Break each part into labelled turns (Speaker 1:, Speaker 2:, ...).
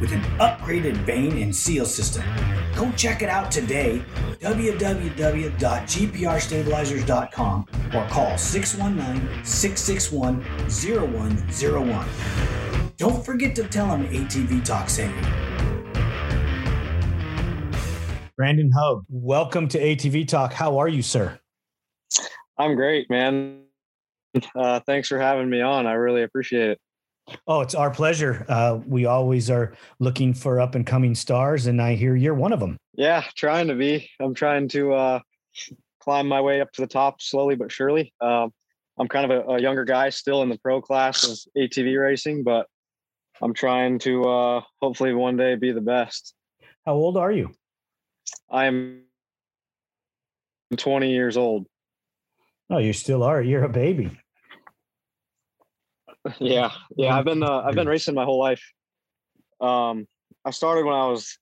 Speaker 1: with an upgraded vane and seal system. Go check it out today, www.gprstabilizers.com or call 619 661 0101. Don't forget to tell them ATV Talk sent you.
Speaker 2: Brandon Hub, welcome to ATV Talk. How are you, sir?
Speaker 3: I'm great, man. Uh, thanks for having me on. I really appreciate it.
Speaker 2: Oh, it's our pleasure. Uh, we always are looking for up and coming stars, and I hear you're one of them.
Speaker 3: Yeah, trying to be. I'm trying to uh, climb my way up to the top slowly but surely. Um, I'm kind of a, a, younger guy still in the pro class of ATV racing, but I'm trying to uh, hopefully one day be the best.
Speaker 2: How old are you?
Speaker 3: I'm 20 years old.
Speaker 2: Oh, you still are. You're a baby.
Speaker 3: Yeah, yeah. I've been uh, I've been racing my whole life. Um, I started when I was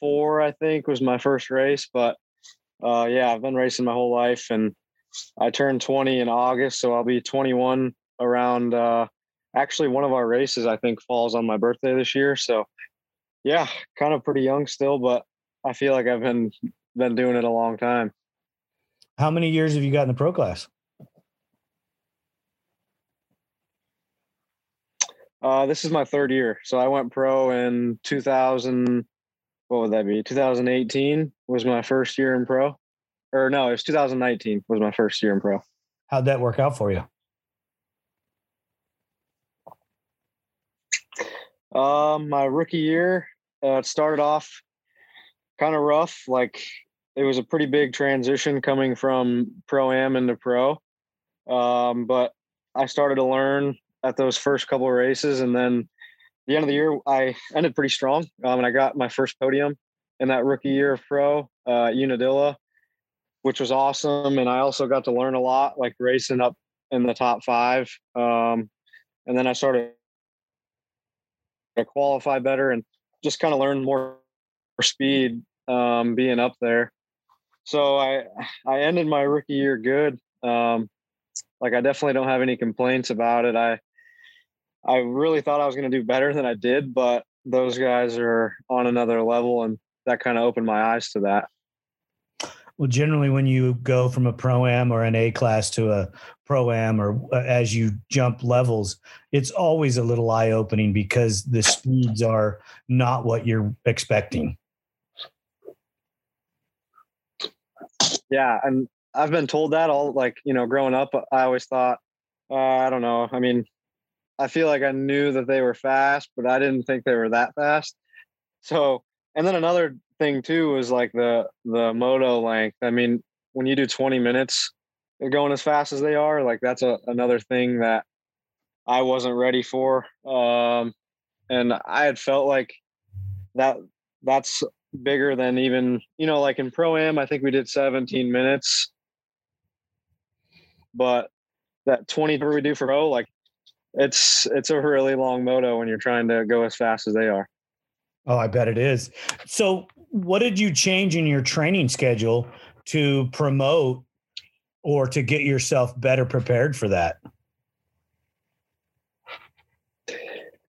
Speaker 3: four, I think, was my first race. But uh, yeah, I've been racing my whole life, and I turned 20 in August, so I'll be 21 around. Uh, actually, one of our races I think falls on my birthday this year, so yeah, kind of pretty young still, but I feel like I've been been doing it a long time.
Speaker 2: How many years have you got in the pro class?
Speaker 3: Uh, this is my third year. So I went pro in 2000. What would that be? 2018 was my first year in pro. Or no, it was 2019 was my first year in pro.
Speaker 2: How'd that work out for you?
Speaker 3: Um, my rookie year, uh, it started off kind of rough. Like it was a pretty big transition coming from pro am into pro. Um, but I started to learn at those first couple of races, and then the end of the year, I ended pretty strong. Um, and I got my first podium in that rookie year of pro uh, Unadilla, which was awesome. And I also got to learn a lot, like racing up in the top five. Um, and then I started to qualify better and just kind of learn more speed um, being up there. So I I ended my rookie year good. Um, like I definitely don't have any complaints about it. I I really thought I was going to do better than I did, but those guys are on another level, and that kind of opened my eyes to that.
Speaker 2: Well, generally, when you go from a pro am or an A class to a pro am, or uh, as you jump levels, it's always a little eye opening because the speeds are not what you're expecting.
Speaker 3: Yeah, and I've been told that all like you know growing up. I always thought, uh, I don't know. I mean, I feel like I knew that they were fast, but I didn't think they were that fast. So, and then another thing too was like the the moto length. I mean, when you do 20 minutes they're going as fast as they are, like that's a, another thing that I wasn't ready for. Um, and I had felt like that that's bigger than even, you know, like in pro am, I think we did 17 minutes, but that 20 we do for pro, like it's it's a really long moto when you're trying to go as fast as they are.
Speaker 2: Oh, I bet it is. So, what did you change in your training schedule to promote
Speaker 4: or to get yourself better prepared for that?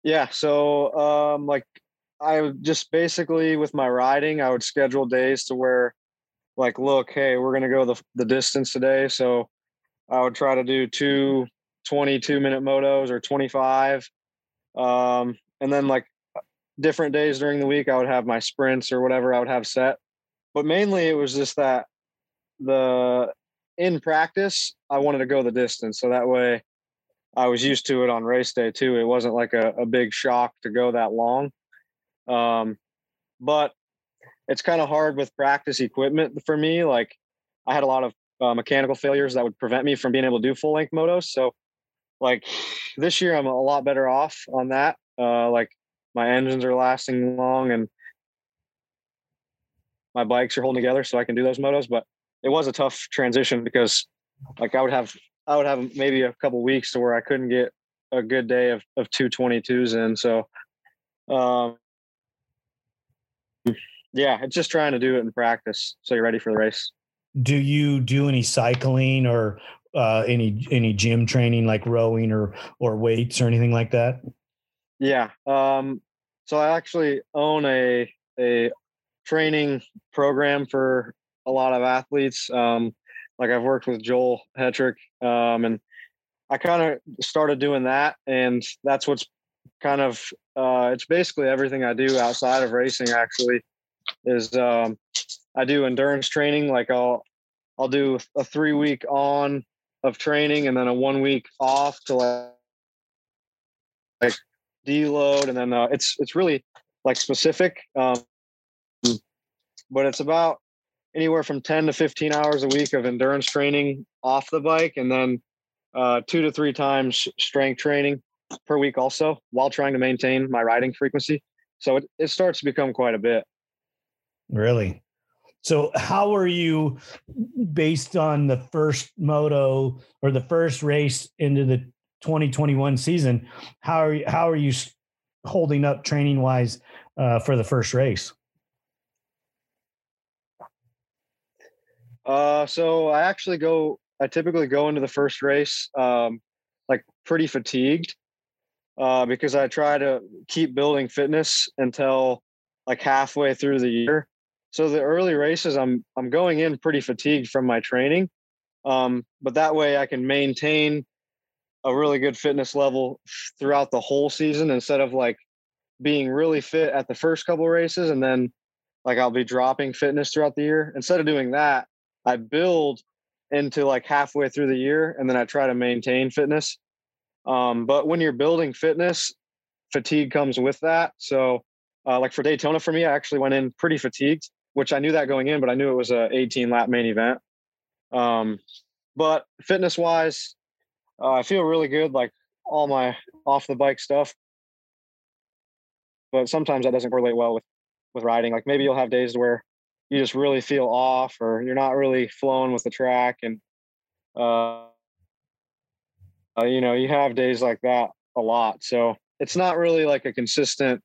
Speaker 3: Yeah. So, um, like, I would just basically with my riding, I would schedule days to where, like, look, hey, we're going to go the, the distance today. So I would try to do two 22 minute motos or 25. Um, and then, like, different days during the week, I would have my sprints or whatever I would have set. But mainly it was just that the in practice, I wanted to go the distance. So that way I was used to it on race day too. It wasn't like a, a big shock to go that long. Um, but it's kind of hard with practice equipment for me. Like I had a lot of uh, mechanical failures that would prevent me from being able to do full length motos. So like this year, I'm a lot better off on that. Uh, like my engines are lasting long and my bikes are holding together so I can do those motos. But it was a tough transition because like I would have I would have maybe a couple weeks to where I couldn't get a good day of, of 222s in. So um yeah, it's just trying to do it in practice so you're ready for the race.
Speaker 4: Do you do any cycling or uh, any any gym training like rowing or or weights or anything like that?
Speaker 3: Yeah. Um, so I actually own a a training program for a lot of athletes. Um, like I've worked with Joel Hetrick, um, and I kind of started doing that, and that's what's kind of uh, it's basically everything I do outside of racing. Actually, is um, I do endurance training. Like I'll I'll do a three week on of training, and then a one week off to like, like deload, and then uh, it's it's really like specific. Um, but it's about anywhere from 10 to 15 hours a week of endurance training off the bike and then uh, two to three times strength training per week also while trying to maintain my riding frequency so it, it starts to become quite a bit
Speaker 4: really so how are you based on the first moto or the first race into the 2021 season how are you how are you holding up training wise uh, for the first race
Speaker 3: Uh, so I actually go. I typically go into the first race um, like pretty fatigued uh, because I try to keep building fitness until like halfway through the year. So the early races, I'm I'm going in pretty fatigued from my training, um, but that way I can maintain a really good fitness level throughout the whole season instead of like being really fit at the first couple races and then like I'll be dropping fitness throughout the year. Instead of doing that, I build into like halfway through the year and then I try to maintain fitness. Um, but when you're building fitness, fatigue comes with that. So, uh, like for Daytona for me, I actually went in pretty fatigued, which I knew that going in, but I knew it was a 18 lap main event. Um, but fitness wise, uh, I feel really good, like all my off the bike stuff. But sometimes that doesn't correlate well with with riding. Like maybe you'll have days where you just really feel off or you're not really flowing with the track and uh, uh, you know you have days like that a lot so it's not really like a consistent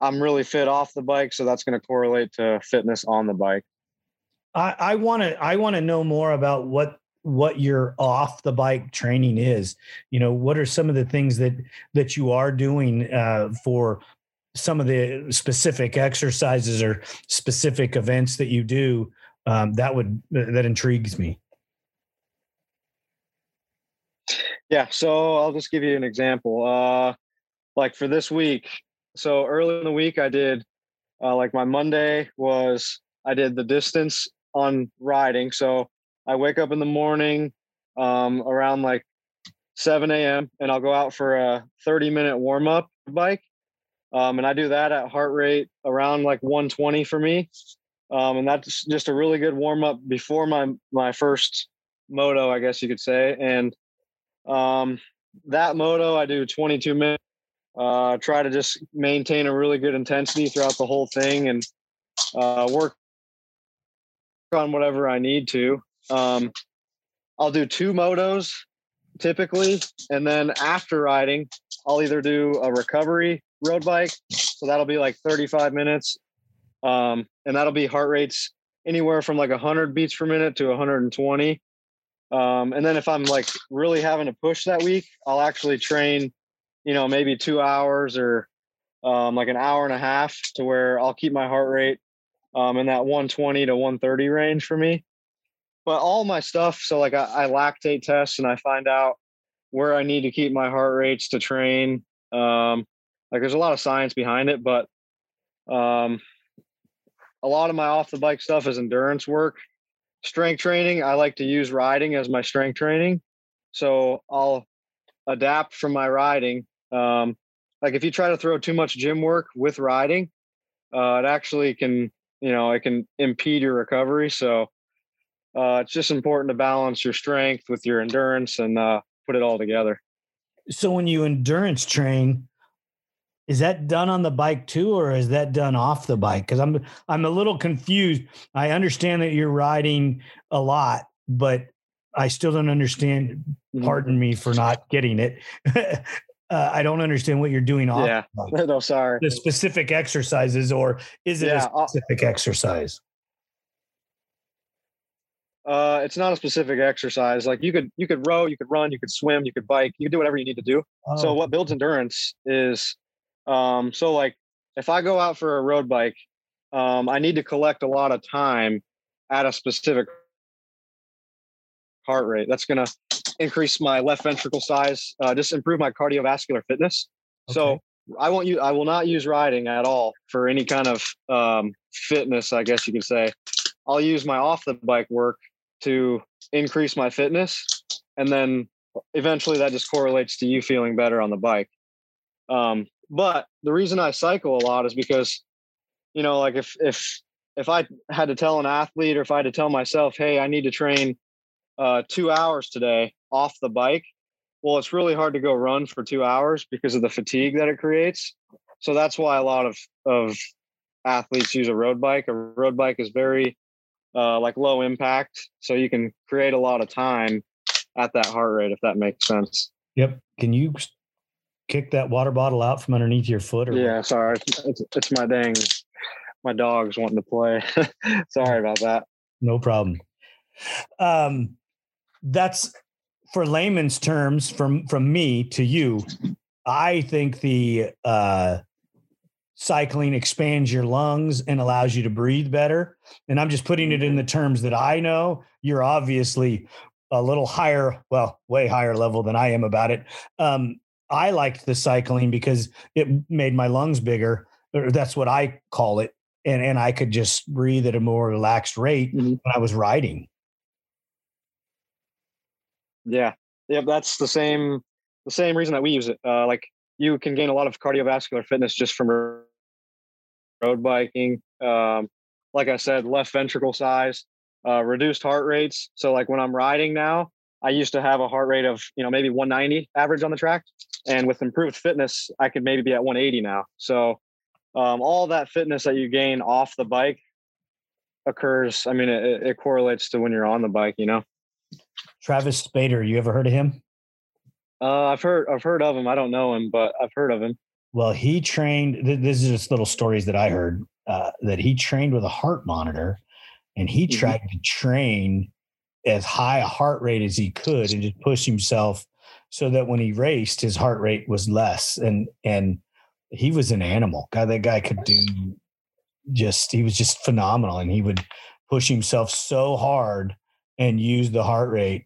Speaker 3: i'm really fit off the bike so that's going to correlate to fitness on the bike
Speaker 4: i want to i want to know more about what what your off the bike training is you know what are some of the things that that you are doing uh, for some of the specific exercises or specific events that you do, um, that would that intrigues me.
Speaker 3: Yeah, so I'll just give you an example. Uh, like for this week, so early in the week, I did uh, like my Monday was I did the distance on riding. So I wake up in the morning um, around like 7 a.m. and I'll go out for a 30 minute warm up bike um, and I do that at heart rate around like 120 for me. Um, and that's just a really good warm up before my my first moto, I guess you could say. And um, that moto, I do 22 minutes. Uh, try to just maintain a really good intensity throughout the whole thing and uh, work on whatever I need to. Um, I'll do two motos typically, and then after riding, I'll either do a recovery road bike. So that'll be like 35 minutes. Um, and that'll be heart rates anywhere from like 100 beats per minute to 120. Um, and then if I'm like really having to push that week, I'll actually train, you know, maybe two hours or um, like an hour and a half to where I'll keep my heart rate um, in that 120 to 130 range for me. But all my stuff, so like I, I lactate test and I find out where I need to keep my heart rates to train. Um, like there's a lot of science behind it, but um, a lot of my off the bike stuff is endurance work. Strength training, I like to use riding as my strength training. So I'll adapt from my riding. Um, like if you try to throw too much gym work with riding, uh, it actually can, you know, it can impede your recovery. So uh, it's just important to balance your strength with your endurance and uh, put it all together.
Speaker 2: So when you endurance train, is that done on the bike too, or is that done off the bike? Because I'm I'm a little confused. I understand that you're riding a lot, but I still don't understand.
Speaker 3: Mm-hmm.
Speaker 2: Pardon me for not getting it. uh, I don't understand what you're doing off.
Speaker 3: Yeah,
Speaker 2: the,
Speaker 3: no, sorry.
Speaker 2: the specific exercises, or is it
Speaker 3: Yeah,
Speaker 2: a
Speaker 3: I'll-
Speaker 2: specific exercise?
Speaker 3: Uh, it's not a specific exercise. Like you could you could row, you could run, you could swim, you could bike, you could do whatever you need to do. So
Speaker 2: Oh,
Speaker 3: what builds endurance is um so like if I go out for a road bike, um I need to collect a lot of time at a specific heart rate. That's going to increase my left ventricle size, uh, just improve my cardiovascular fitness. So I won't use I will not use riding at all for any kind of um fitness, I guess you could say. I'll use my off the bike work to increase my fitness and then eventually that just correlates to you feeling better on the bike um, but the reason i cycle a lot is because you know like if if if i had to tell an athlete or if i had to tell myself hey i need to train uh, two hours today off the bike well it's really hard to go run for two hours because of the fatigue that it creates so that's why a lot of of athletes use a road bike a road bike is very uh, like low impact, so you can create a lot of time at that heart rate, if that makes sense.
Speaker 2: Yep. Can you kick that water bottle out from underneath your foot? Or?
Speaker 3: Yeah, sorry, it's, it's my dang, my dog's wanting to play. sorry about that.
Speaker 2: No problem. Um, that's for layman's terms from from me to you. I think the uh, cycling expands your lungs and allows you to breathe better. And I'm just putting it in the terms that I know. You're obviously a little higher, well, way higher level than I am about it. Um, I liked the cycling because it made my lungs bigger. Or that's what I call it. And, and I could just breathe at a more relaxed rate
Speaker 3: Mhm.
Speaker 2: when I was riding.
Speaker 3: Yeah, yeah, that's the same, the same reason that we use it. Uh, like you can gain a lot of cardiovascular fitness just from road biking. Um, like I said, left ventricle size, uh, reduced heart rates. So like when I'm riding now, I used to have a heart rate of you know maybe 190 average on the track, and with improved fitness, I could maybe be at 180 now. So um, all that fitness that you gain off the bike occurs. I mean, it, it correlates to when you're on the bike. You know.
Speaker 2: Travis Spader, you ever heard of him?
Speaker 3: Uh, I've heard I've heard of him. I don't know him, but I've heard of him.
Speaker 2: Well, he trained. th- This is just little stories that I heard uh, that he trained with a heart monitor, and he
Speaker 3: Mhm.
Speaker 2: tried to train as high a heart rate as he could, and just push himself so that when he raced, his heart rate was less. And and he was an animal. God, that guy could do just. He was just phenomenal, and he would push himself so hard and use the heart rate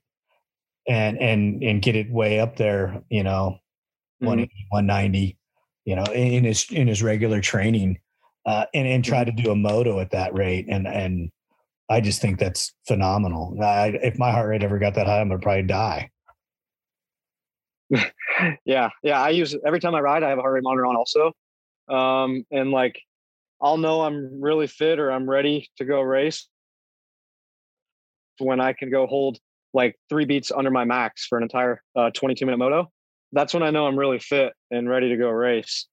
Speaker 2: and and and get it way up there. You know. 180, 190, you know, in in his in his regular training, uh, and and try to do a moto at that rate. And and I just think that's phenomenal. I, if my heart rate ever got that high, I'm gonna probably die.
Speaker 3: yeah, yeah. I use every time I ride. I have a heart rate monitor on also, um, and like I'll know I'm really fit or I'm ready to go race when I can go hold like three beats under my max for an entire uh, 22 minute moto. That's when I know I'm really fit and ready to go race.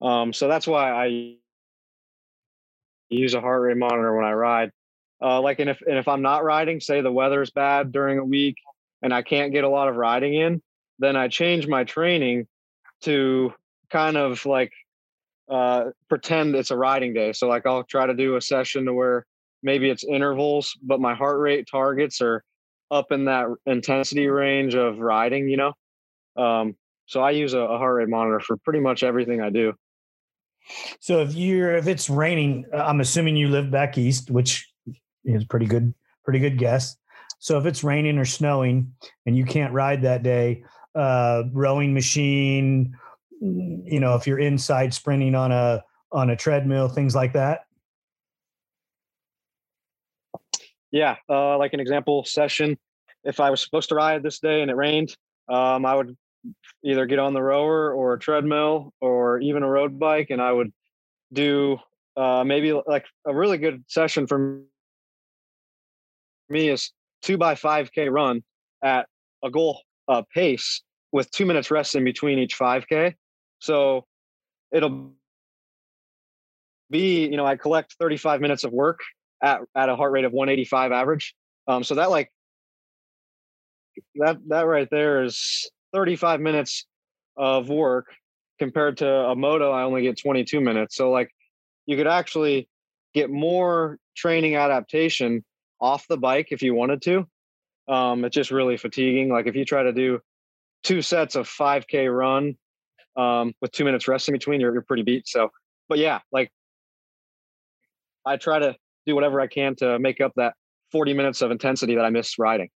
Speaker 3: Um, so that's why I use a heart rate monitor when I ride. Uh, like, and if and if I'm not riding, say the weather's bad during a week and I can't get a lot of riding in, then I change my training to kind of like uh, pretend it's a riding day. So like I'll try to do a session to where maybe it's intervals, but my heart rate targets are up in that intensity range of riding, you know. Um, so I use a, a heart rate monitor for pretty much everything I do.
Speaker 2: So if you're if it's raining, uh, I'm assuming you live back east, which is pretty good, pretty good guess. So if it's raining or snowing and you can't ride that day, uh, rowing machine, mm, you know, if you're inside sprinting on a on a treadmill, things like that.
Speaker 3: Yeah, uh, like an example session. If I was supposed to ride this day and it rained, um, I would either get on the rower or a treadmill or even a road bike, and I would do uh, maybe like a really good session for me is two by five k run at a goal uh, pace with two minutes rest in between each five k. So it'll be you know I collect 35 minutes of work at at a heart rate of 185 average. Um, so that like that that right there is 35 minutes of work compared to a moto i only get 22 minutes. So like you could actually get more training adaptation off the bike if you wanted to. Um, it's just really fatiguing. Like if you try to do two sets of 5k run um, with two minutes rest in between you're, you're pretty beat. So but yeah like i try to do whatever i can to make up that 40 minutes of intensity that i missed riding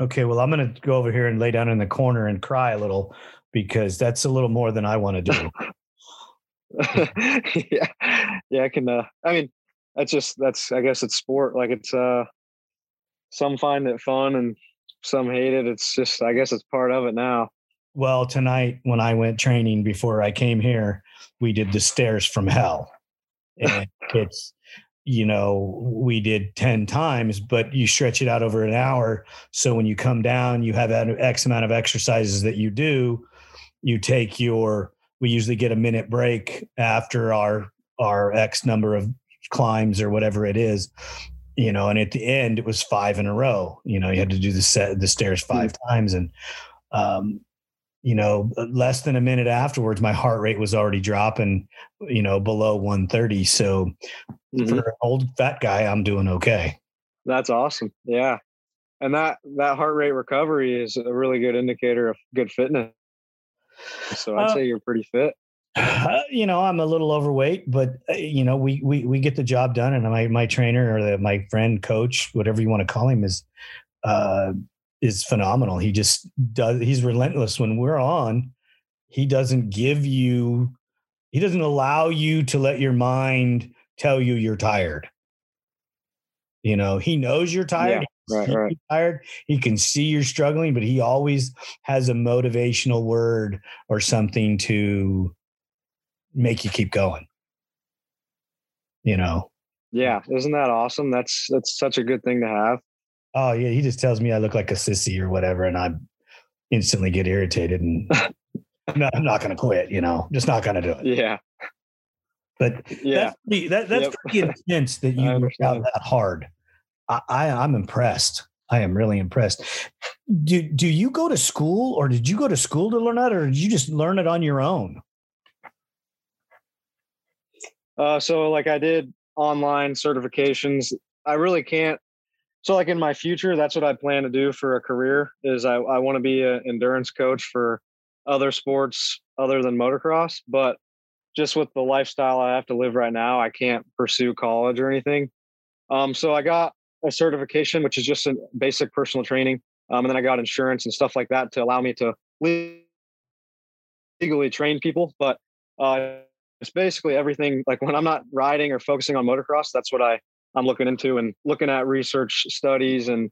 Speaker 2: Okay, well, I'm going to go over here and lay down in the corner and cry a little because that's a little more than I want to do.
Speaker 3: yeah, yeah, I can. Uh, I mean, that's just that's. I guess it's sport. Like it's. uh Some find it fun and some hate it. It's just. I guess it's part of it now.
Speaker 2: Well, tonight when I went training before I came here, we did the stairs from hell, and it's you know, we did 10 times, but you stretch it out over an hour. So when you come down, you have an X amount of exercises that you do. You take your, we usually get a minute break after our, our X number of climbs or whatever it is, you know, and at the end it was five in a row, you know, you had to do the set, the stairs 5 mm-hmm. times. And, um, you know, less than a minute afterwards, my heart rate was already dropping, you know, below 130. So mm-hmm. for an old fat guy, I'm doing okay.
Speaker 3: That's awesome. Yeah. And that, that heart rate recovery is a really good indicator of good fitness. So I'd uh, say you're pretty fit.
Speaker 2: Uh, you know, I'm a little overweight, but uh, you know, we, we, we get the job done. And my, my trainer or the, my friend, coach, whatever you want to call him is, uh, is phenomenal. He just does he's relentless when we're on. He doesn't give you he doesn't allow you to let your mind tell you you're tired. You know, he knows you're tired.
Speaker 3: Yeah, right, right.
Speaker 2: tired. He can see you're struggling, but he always has a motivational word or something to make you keep going. You know.
Speaker 3: Yeah, isn't that awesome? That's that's such a good thing to have
Speaker 2: oh yeah, he just tells me I look like a sissy or whatever, and I instantly get irritated and no, I'm not going to quit. You know, just not going to do it.
Speaker 3: Yeah.
Speaker 2: But yeah, that's pretty, that, that's yep. pretty intense that you work out that hard. I, I I'm impressed. I am really impressed. Do do you go to school or did you go to school to learn that or did you just learn it on your own?
Speaker 3: Uh, so like I did online certifications. I really can't so like in my future that's what i plan to do for a career is i, I want to be an endurance coach for other sports other than motocross but just with the lifestyle i have to live right now i can't pursue college or anything. Um, so i got a certification which is just a basic personal training um, and then i got insurance and stuff like that to allow me to legally train people but uh, it's basically everything like when i'm not riding or focusing on motocross that's what i I'm looking into and looking at research studies and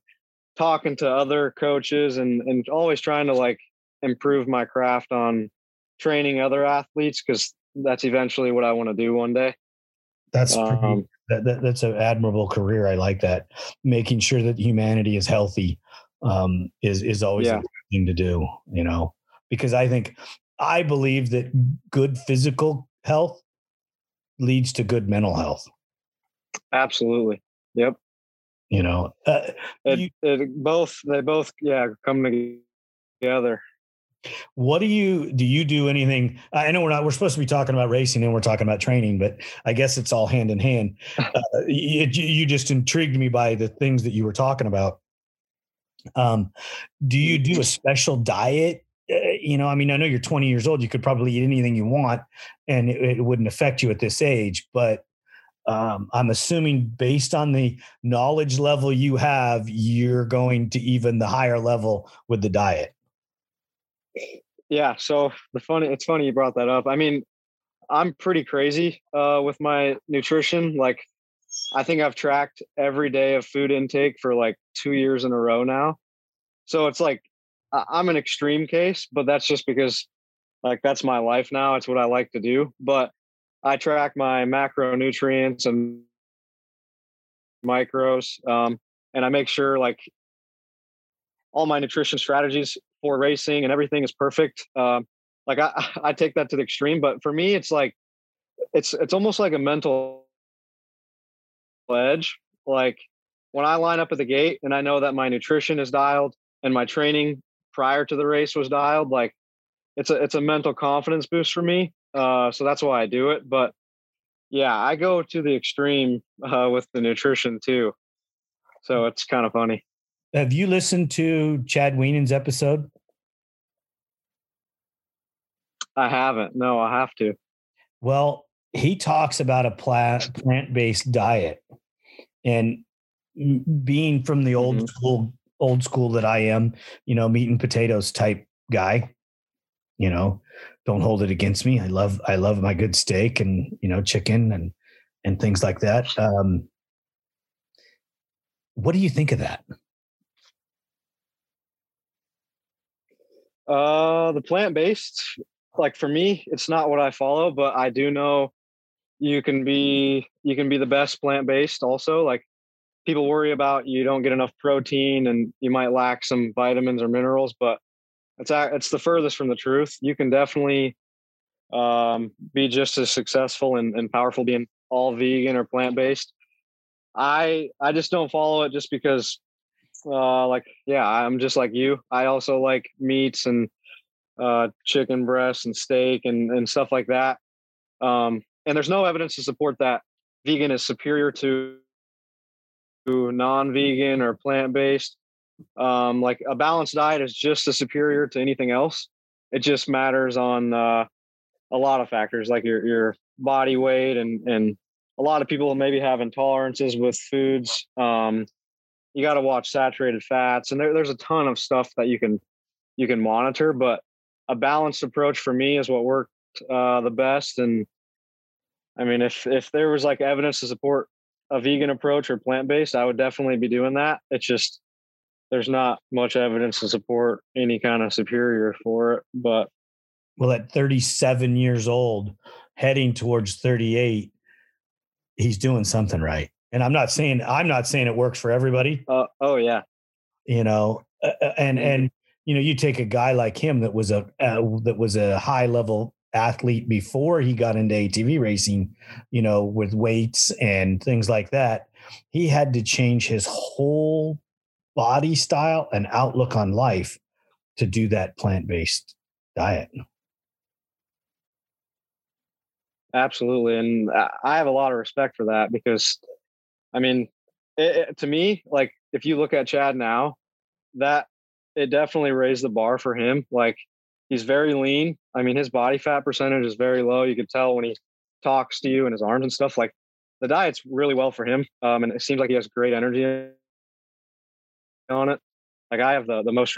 Speaker 3: talking to other coaches and and always trying to like improve my craft on training other athletes because that's eventually what I want to do one day.
Speaker 2: That's pretty, um, that, that, that's an admirable career. I like that. Making sure that humanity is healthy um, is is always yeah. a thing to do. You know, because I think I believe that good physical health leads to good mental health.
Speaker 3: Absolutely. Yep.
Speaker 2: You know, uh,
Speaker 3: it, you, it both they both yeah come together.
Speaker 2: What do you do? You do anything? I know we're not. We're supposed to be talking about racing and we're talking about training, but I guess it's all hand in hand. Uh, you, you just intrigued me by the things that you were talking about. Um, do you do a special diet? Uh, you know, I mean, I know you're 20 years old. You could probably eat anything you want, and it, it wouldn't affect you at this age. But um, I'm assuming, based on the knowledge level you have, you're going to even the higher level with the diet.
Speaker 3: Yeah. So the funny, it's funny you brought that up. I mean, I'm pretty crazy uh, with my nutrition. Like, I think I've tracked every day of food intake for like two years in a row now. So it's like I'm an extreme case, but that's just because like that's my life now. It's what I like to do. But I track my macronutrients and micros, um, and I make sure like all my nutrition strategies for racing and everything is perfect. Um, like I, I take that to the extreme, but for me, it's like it's it's almost like a mental edge. Like when I line up at the gate and I know that my nutrition is dialed and my training prior to the race was dialed, like it's a it's a mental confidence boost for me. Uh, so that's why I do it. But yeah, I go to the extreme uh, with the nutrition too. So it's kind of funny.
Speaker 2: Have you listened to Chad Wienen's episode?
Speaker 3: I haven't. No, I have to.
Speaker 2: Well, he talks about a plant plant based diet, and being from the old mm-hmm. school old school that I am, you know, meat and potatoes type guy. You know, don't hold it against me. I love I love my good steak and you know chicken and and things like that. Um, what do you think of that?
Speaker 3: Uh, the plant based like for me, it's not what I follow, but I do know you can be you can be the best plant based also. Like people worry about you don't get enough protein and you might lack some vitamins or minerals, but it's it's the furthest from the truth. You can definitely um, be just as successful and, and powerful being all vegan or plant based. I I just don't follow it just because uh like yeah, I'm just like you. I also like meats and uh, chicken breasts and steak and, and stuff like that. Um, and there's no evidence to support that vegan is superior to, to non-vegan or plant-based. Um, like a balanced diet is just as superior to anything else. It just matters on uh, a lot of factors like your your body weight and and a lot of people maybe have intolerances with foods. Um, you got to watch saturated fats and there, there's a ton of stuff that you can you can monitor, but a balanced approach for me is what worked uh, the best. And I mean, if if there was like evidence to support a vegan approach or plant based, I would definitely be doing that. It's just there's not much evidence to support any kind of superior for it. But
Speaker 2: well, at 37 years old, heading towards 38, he's doing something right. And I'm not saying I'm not saying it works for everybody.
Speaker 3: Uh, oh yeah,
Speaker 2: you know, uh, uh and mm-hmm. and you know, you take a guy like him that was a uh, that was a high level athlete before he got into ATV racing, you know, with weights and things like that. He had to change his whole body style and outlook on life to do that plant based diet.
Speaker 3: Absolutely. And I have a lot of respect for that because, I mean, it, it, to me, like if you look at Chad now, that it definitely raised the bar for him. Like he's very lean. I mean, his body fat percentage is very low. You can tell when he talks to you and his arms and stuff. Like the diet's really well for him. Um, and it seems like he has great energy on it. Like I have the the most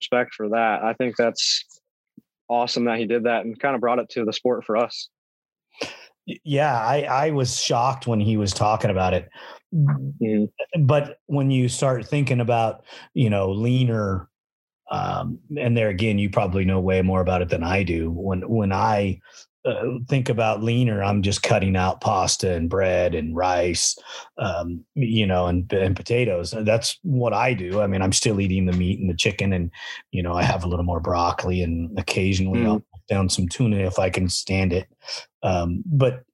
Speaker 3: respect for that. I think that's awesome that he did that and kind of brought it to the sport for us.
Speaker 2: Yeah, I, I was shocked when he was talking about it. Mm-hmm. But when you start thinking about, you know, leaner, um, and there again, you probably know way more about it than I do. When when I uh, think about leaner, I'm just cutting out pasta and bread and rice, um, you know, and and potatoes. That's what I do. I mean, I'm still eating the meat and the chicken, and you know, I have a little more broccoli, and occasionally mm. I'll put down some tuna if I can stand it. Um, but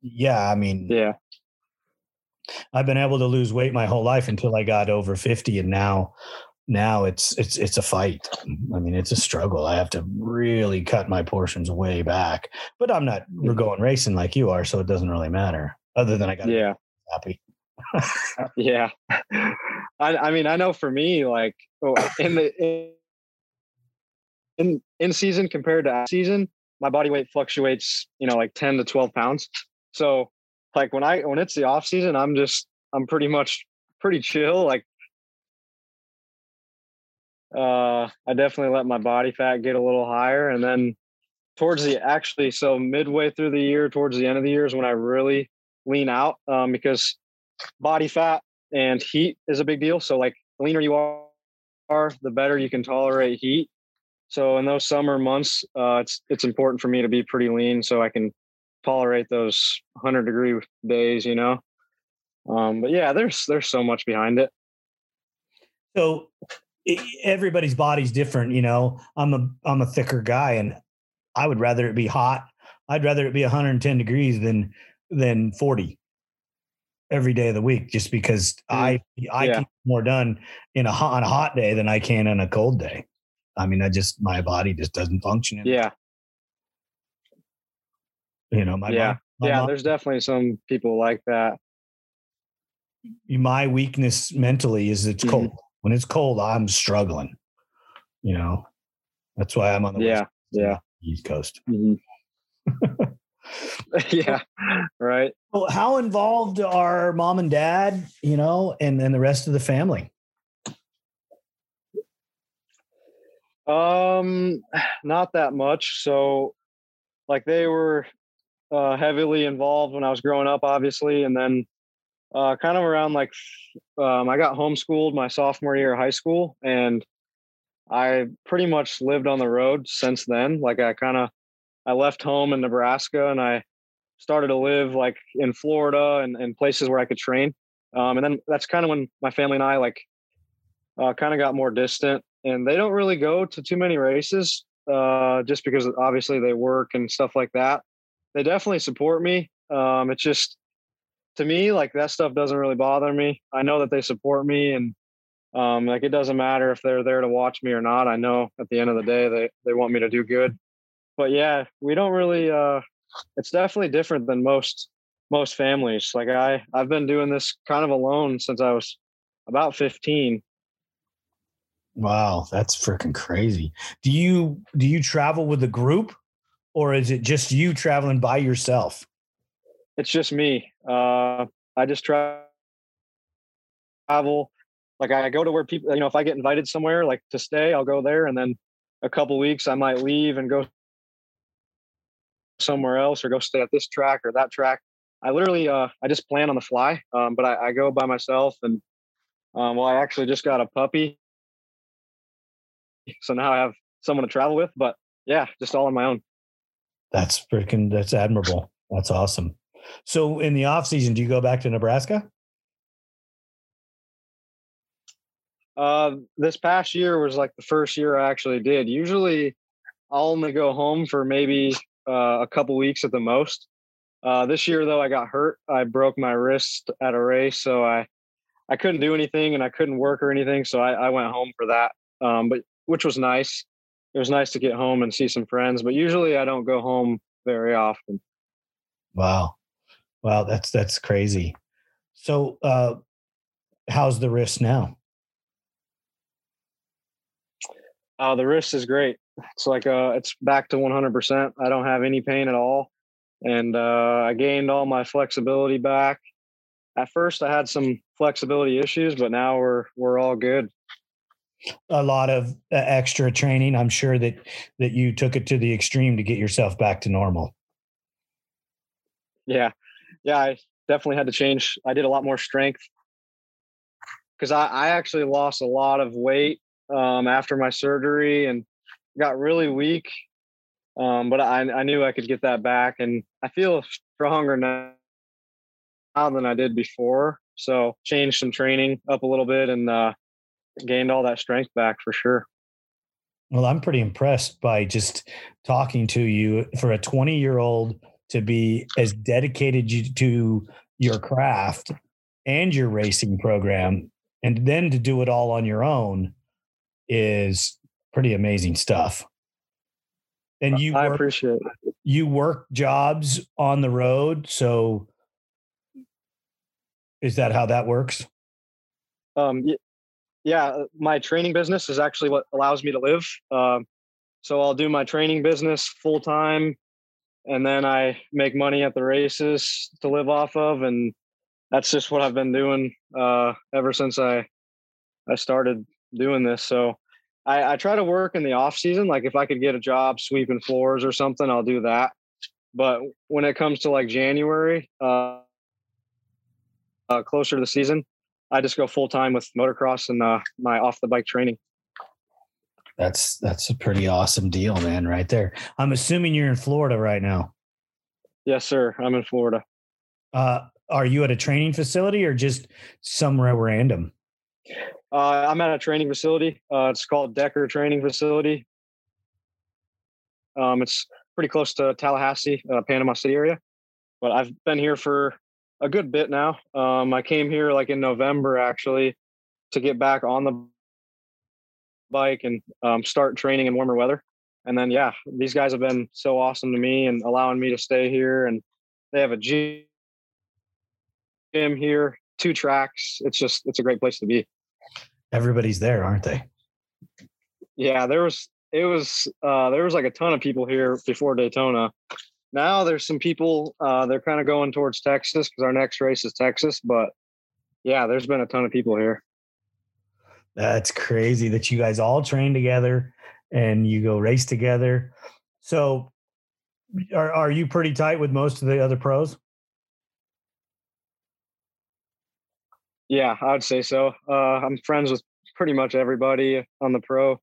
Speaker 2: yeah, I mean,
Speaker 3: yeah,
Speaker 2: I've been able to lose weight my whole life until I got over 50 and now now it's it's it's a fight. I mean, it's a struggle. I have to really cut my portions way back. But I'm not we're mm-hmm. going racing like you are, so it doesn't really matter. Other than I got
Speaker 3: yeah
Speaker 2: happy.
Speaker 3: Uh, yeah. I, I mean, I know for me, like oh, in the in in season compared to season, my body weight fluctuates, you know, like 10 to 12 pounds. So like when I when it's the off season, I'm just I'm pretty much pretty chill. Like uh I definitely let my body fat get a little higher and then towards the actually so midway through the year towards the end of the year is when I really lean out um, because body fat and heat is a big deal. So like the leaner you are, the better you can tolerate heat. So in those summer months, uh, it's it's important for me to be pretty lean so I can tolerate those 100 degree days. You know, um, but yeah, there's there's so much behind it.
Speaker 2: So everybody's body's different. You know, I'm a I'm a thicker guy, and I would rather it be hot. I'd rather it be 110 degrees than than 40 every day of the week just because mm. I I yeah. more done in a hot on a hot day than I can on a cold day. I mean, I just my body just doesn't function.
Speaker 3: Yeah.
Speaker 2: You know, my
Speaker 3: yeah, my yeah. Mom, there's definitely some people like that.
Speaker 2: My weakness mentally is it's mm-hmm. cold. When it's cold, I'm struggling. You know, that's why I'm on the
Speaker 3: yeah, West yeah,
Speaker 2: East Coast.
Speaker 3: Mm-hmm. yeah, right.
Speaker 2: Well, how involved are mom and dad, you know, and and the rest of the family?
Speaker 3: Um, not that much. So, like they were uh, heavily involved when I was growing up, obviously, and then uh, kind of around like um, I got homeschooled my sophomore year of high school, and I pretty much lived on the road since then. Like I kind of I left home in Nebraska and I started to live like in Florida and, and places where I could train. Um, and then that's kind of when my family and I like uh, kind of got more distant and they don't really go to too many races uh, just because obviously they work and stuff like that. They definitely support me. Um, it's just to me like that stuff doesn't really bother me. I know that they support me and um, like it doesn't matter if they're there to watch me or not. I know at the end of the day they they want me to do good but yeah, we don't really. uh It's definitely different than most most families. Like I, I've been doing this kind of alone since I was about fifteen.
Speaker 2: Wow, that's freaking crazy. Do you do you travel with a group, or is it just you traveling by yourself?
Speaker 3: It's just me. Uh, I just travel. Like I go to where people, you know, if I get invited somewhere like to stay, I'll go there, and then a couple weeks I might leave and go somewhere else or go stay at this track or that track. I literally, uh, I just plan on the fly, um, but I, I, go by myself. And um, well, I actually just got a puppy, so now I have someone to travel with. But yeah, just all on my own.
Speaker 2: That's freaking. That's admirable. That's awesome. So, in the off season, do you go back to Nebraska?
Speaker 3: Uh, this past year was like the first year I actually did. Usually, I'll only go home for maybe uh, a couple weeks at the most. Uh, this year, though, I got hurt. I broke my wrist at a race, so I I couldn't do anything and I couldn't work or anything. So I, I went home for that, um, but which was nice. It was nice to get home and see some friends. But usually, I don't go home very often.
Speaker 2: Wow, wow, that's that's crazy. So, uh, how's the wrist now?
Speaker 3: Uh, the wrist is great. It's like uh it's back to 100% i don't have any pain at all and uh i gained all my flexibility back. At first i had some flexibility issues but now we're we're all good.
Speaker 2: A lot of uh, extra training. I'm sure that that you took it to the extreme to get yourself back to normal.
Speaker 3: Yeah yeah i definitely had to change i did a lot more strength because I, I actually lost a lot of weight um, after my surgery and got really weak. Um, but I, I knew I could get that back, and I feel stronger now than I did before. So changed some training up a little bit and uh, gained all that strength back for sure.
Speaker 2: Well, I'm pretty impressed by just talking to you for a 20 year old to be as dedicated to your craft and your racing program, and then to do it all on your own is pretty amazing stuff. And you
Speaker 3: I work, appreciate it.
Speaker 2: You work jobs on the road, so is that how that works?
Speaker 3: Um yeah, my training business is actually what allows me to live. Um, so I'll do my training business full time, and then I make money at the races to live off of, and that's just what I've been doing uh, ever since I I started doing this. So I, I try to work in the off season. Like if I could get a job sweeping floors or something, I'll do that. But when it comes to like January, uh, uh, closer to the season, I just go full time with motocross and uh, my off the bike training.
Speaker 2: That's that's a pretty awesome deal, man, right there. I'm assuming you're in Florida right now.
Speaker 3: Yes, sir. I'm in Florida.
Speaker 2: Uh, are you at a training facility or just somewhere random?
Speaker 3: Uh, I'm at a training facility. Uh, it's called Decker Training Facility. Um, it's pretty close to Tallahassee, uh, Panama City area. But I've been here for a good bit now. Um, I came here like in November actually to get back on the bike and um, start training in warmer weather. And then, yeah, these guys have been so awesome to me and allowing me to stay here. And they have a gym here, two tracks. It's just, it's a great place to be.
Speaker 2: Everybody's there, aren't they?
Speaker 3: Yeah, there was, it was, uh, there was like a ton of people here before Daytona. Now there's some people, uh, they're kind of going towards Texas because our next race is Texas. But yeah, there's been a ton of people here.
Speaker 2: That's crazy that you guys all train together and you go race together. So are are you pretty tight with most of the other pros?
Speaker 3: Yeah, I would say so. Uh, I'm friends with pretty much everybody on the pro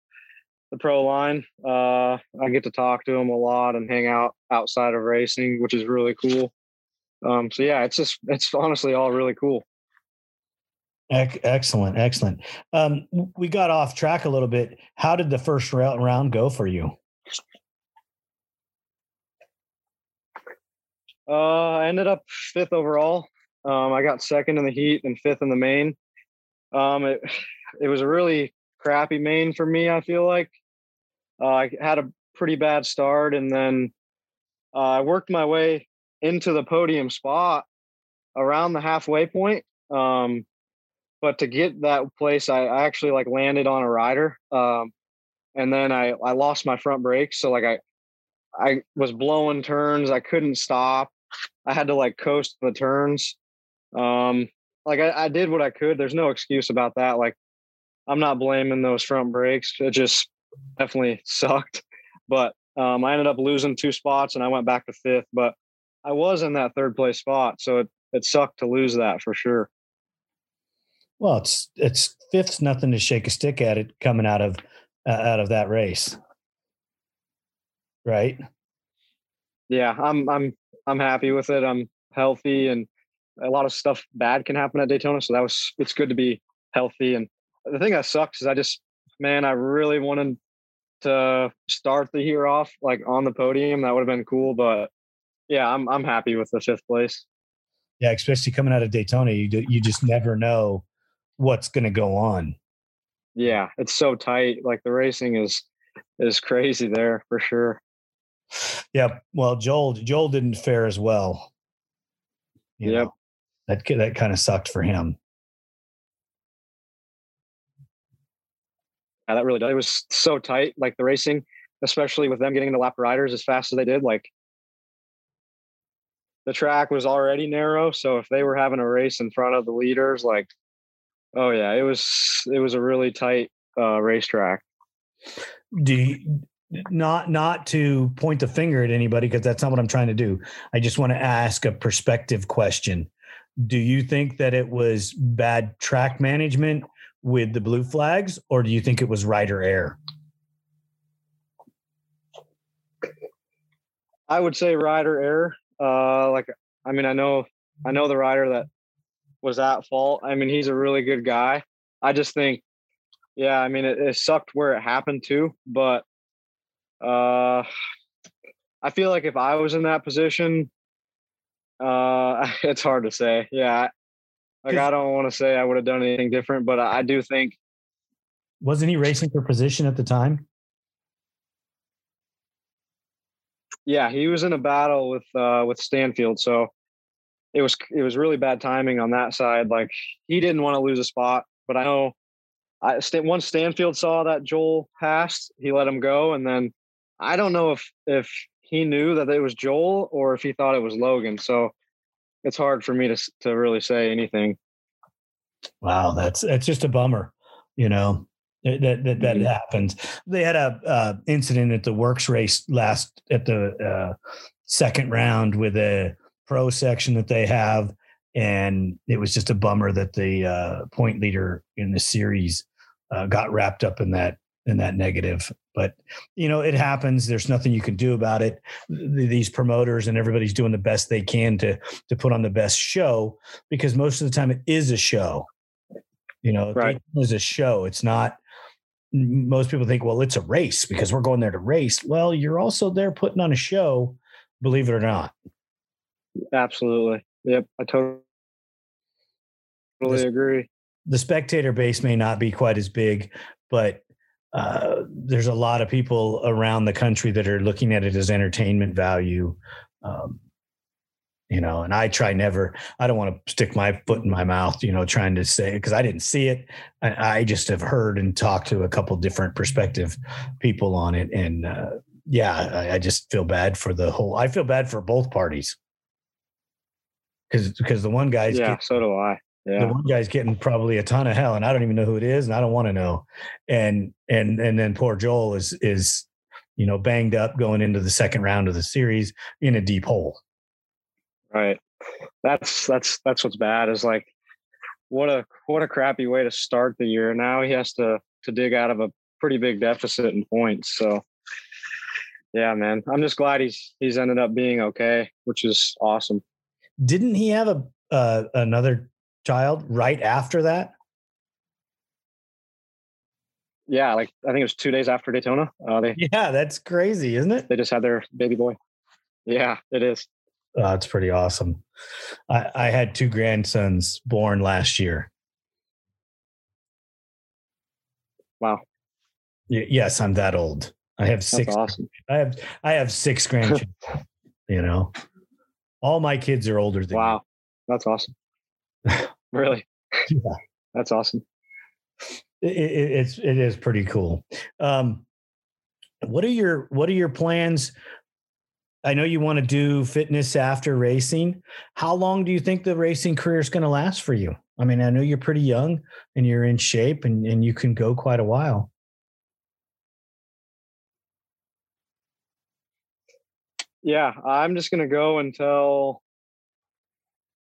Speaker 3: the pro line. Uh, I get to talk to them a lot and hang out outside of racing, which is really cool. Um, so yeah, it's just it's honestly all really cool.
Speaker 2: Excellent, excellent. Um, we got off track a little bit. How did the first round go for you?
Speaker 3: Uh, I ended up fifth overall. Um, I got second in the heat and fifth in the main. Um, it it was a really crappy main for me. I feel like uh, I had a pretty bad start, and then uh, I worked my way into the podium spot around the halfway point. Um, but to get that place, I, I actually like landed on a rider, um, and then I I lost my front brakes. So like I I was blowing turns. I couldn't stop. I had to like coast the turns. Um, like I, I did what I could. There's no excuse about that. Like I'm not blaming those front brakes. It just definitely sucked. But um, I ended up losing two spots and I went back to fifth. But I was in that third place spot, so it it sucked to lose that for sure.
Speaker 2: Well, it's it's fifth's nothing to shake a stick at it coming out of uh, out of that race, right?
Speaker 3: Yeah, I'm I'm I'm happy with it. I'm healthy, and a lot of stuff bad can happen at Daytona, so that was it's good to be healthy. And the thing that sucks is I just man, I really wanted to start the year off like on the podium. That would have been cool, but yeah, I'm I'm happy with the fifth place.
Speaker 2: Yeah, especially coming out of Daytona, you do, you just never know what's going to go on.
Speaker 3: Yeah, it's so tight. Like the racing is is crazy there for sure.
Speaker 2: Yeah, well, Joel Joel didn't fare as well.
Speaker 3: You yep.
Speaker 2: Know, that that kind of sucked for him.
Speaker 3: Yeah, that really does. It was so tight, like the racing, especially with them getting the lap riders as fast as they did. Like the track was already narrow, so if they were having a race in front of the leaders, like Oh yeah, it was it was a really tight uh, racetrack.
Speaker 2: Do you, not not to point the finger at anybody because that's not what I'm trying to do. I just want to ask a perspective question. Do you think that it was bad track management with the blue flags, or do you think it was rider error?
Speaker 3: I would say rider error. Uh, like I mean, I know I know the rider that was at fault. I mean, he's a really good guy. I just think, yeah, I mean, it, it sucked where it happened too, but uh, I feel like if I was in that position, uh, it's hard to say. Yeah, like I don't want to say I would have done anything different, but I, I do think.
Speaker 2: Wasn't he racing for position at the time?
Speaker 3: Yeah, he was in a battle with uh, with Stanfield, so it was it was really bad timing on that side. Like he didn't want to lose a spot, but I know I once Stanfield saw that Joel passed, he let him go, and then I don't know if if he knew that it was Joel or if he thought it was Logan. So it's hard for me to to really say anything.
Speaker 2: Wow, that's that's just a bummer, you know. That that that, that mm-hmm. happens. They had a uh, incident at the WORCS race last at the uh, second round with a pro section that they have, and it was just a bummer that the uh, point leader in the series uh, got wrapped up in that in that negative. But you know, it happens. There's nothing you can do about it. These promoters and everybody's doing the best they can to to put on the best show because most of the time it is a show. You know,
Speaker 3: right.
Speaker 2: it's a show. It's not most people think, well, it's a race because we're going there to race. Well, you're also there putting on a show, believe it or not.
Speaker 3: Absolutely. Yep. I totally the, agree.
Speaker 2: The spectator base may not be quite as big, but uh, there's a lot of people around the country that are looking at it as entertainment value. Um, you know and i try never i don't want to stick my foot in my mouth you know trying to say because i didn't see it I, I, just have heard and talked to a couple different perspective people on it and uh, yeah I, I, just feel bad for the whole i feel bad for both parties because because the one guy's
Speaker 3: yeah so do i yeah.
Speaker 2: The one guy's getting probably a ton of hell, and I don't even know who it is, and I don't want to know. And and and then poor Joel is is you know banged up going into the second round of the series in a deep hole.
Speaker 3: Right. That's that's that's what's bad is like what a what a crappy way to start the year. Now he has to to dig out of a pretty big deficit in points. So yeah, man. I'm just glad he's he's ended up being okay, which is awesome.
Speaker 2: Didn't he have a uh, another child right after that?
Speaker 3: Yeah, like I think it was two days after Daytona. Uh, they,
Speaker 2: yeah, that's crazy, isn't it?
Speaker 3: They just had their baby boy. Yeah, it is.
Speaker 2: Oh, it's pretty awesome. I, I had two grandsons born last year.
Speaker 3: Wow.
Speaker 2: Y- yes, I'm that old. I have six.
Speaker 3: That's awesome.
Speaker 2: I have I have six grandchildren. you know, all my kids are older than.
Speaker 3: Wow, that's awesome. really? Yeah. That's awesome.
Speaker 2: It, it, it's it is pretty cool. Um, what are your What are your plans I know you want to do fitness after racing. How long do you think the racing career is going to last for you? I mean, I know you're pretty young and you're in shape and, and you can go quite a while.
Speaker 3: Yeah, I'm just to go until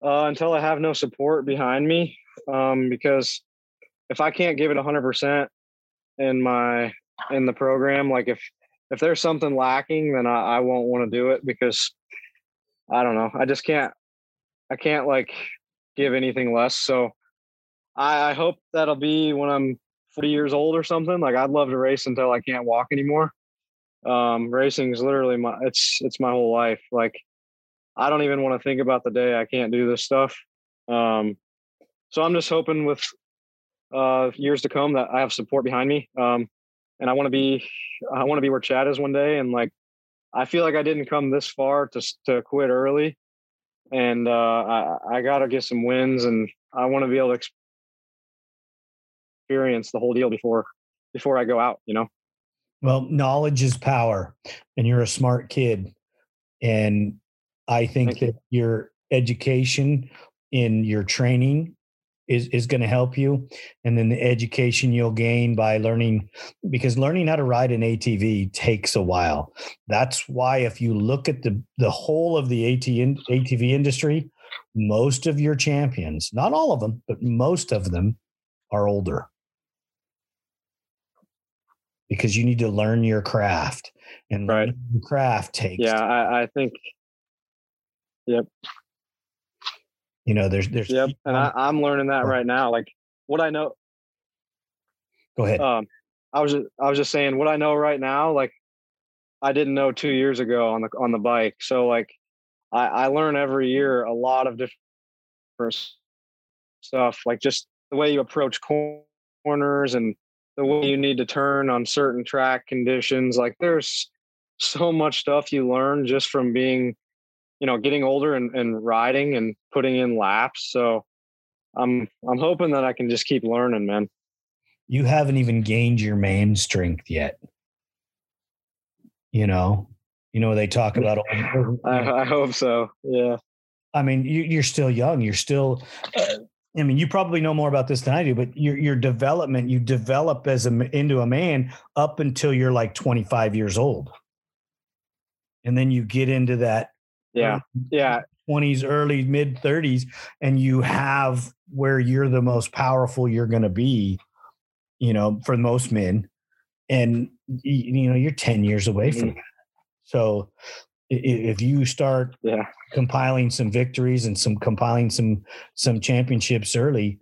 Speaker 3: uh, until I have no support behind me. Um, because if I can't give it 100% in my in the program, like if if there's something lacking, then I, I won't want to do it because I don't know. I just can't. I can't like give anything less. So I, I hope that'll be when I'm 40 years old or something. Like I'd love to race until I can't walk anymore. Um, racing is literally my it's it's my whole life. Like I don't even want to think about the day I can't do this stuff. Um, so I'm just hoping with uh, years to come that I have support behind me. Um, and I want to be I want to be where Chad is one day. And like I feel like I didn't come this far to to quit early, and uh, I I got to get some wins, and I want to be able to experience the whole deal before before I go out. You know.
Speaker 2: Well, knowledge is power, and you're a smart kid, and I think Thank that you. your education in your training is is going to help you and then the education you'll gain by learning because learning how to ride an ATV takes a while that's why if you look at the the whole of the AT, ATV industry most of your champions not all of them but most of them are older because you need to learn your craft and right. craft takes
Speaker 3: yeah I, I think yep
Speaker 2: you know, there's there's
Speaker 3: yep, and I, I'm learning that right now. Like what I know.
Speaker 2: Go ahead.
Speaker 3: Um, I was just, I was just saying what I know right now. Like I didn't know two years ago on the on the bike. So like I, I learn every year a lot of different stuff. Like just the way you approach corners and the way you need to turn on certain track conditions. Like there's so much stuff you learn just from being you know, getting older and, and riding and putting in laps. So I'm I'm hoping that I can just keep learning, man.
Speaker 2: you haven't even gained your main strength yet. You know, you know they talk about.
Speaker 3: I, I hope so. Yeah.
Speaker 2: I mean, you, you're still young. You're still. Uh, I mean, you probably know more about this than I do, but your your development, you develop as a into a man up until you're like 25 years old, and then you get into that.
Speaker 3: Yeah. Yeah.
Speaker 2: 20s, early mid 30s, and you have where you're the most powerful you're going to be, you know, for most men. And, you know, you're 10 years away from
Speaker 3: Mhm.
Speaker 2: that. So if you start
Speaker 3: Yeah.
Speaker 2: compiling some victories and some compiling some some championships early,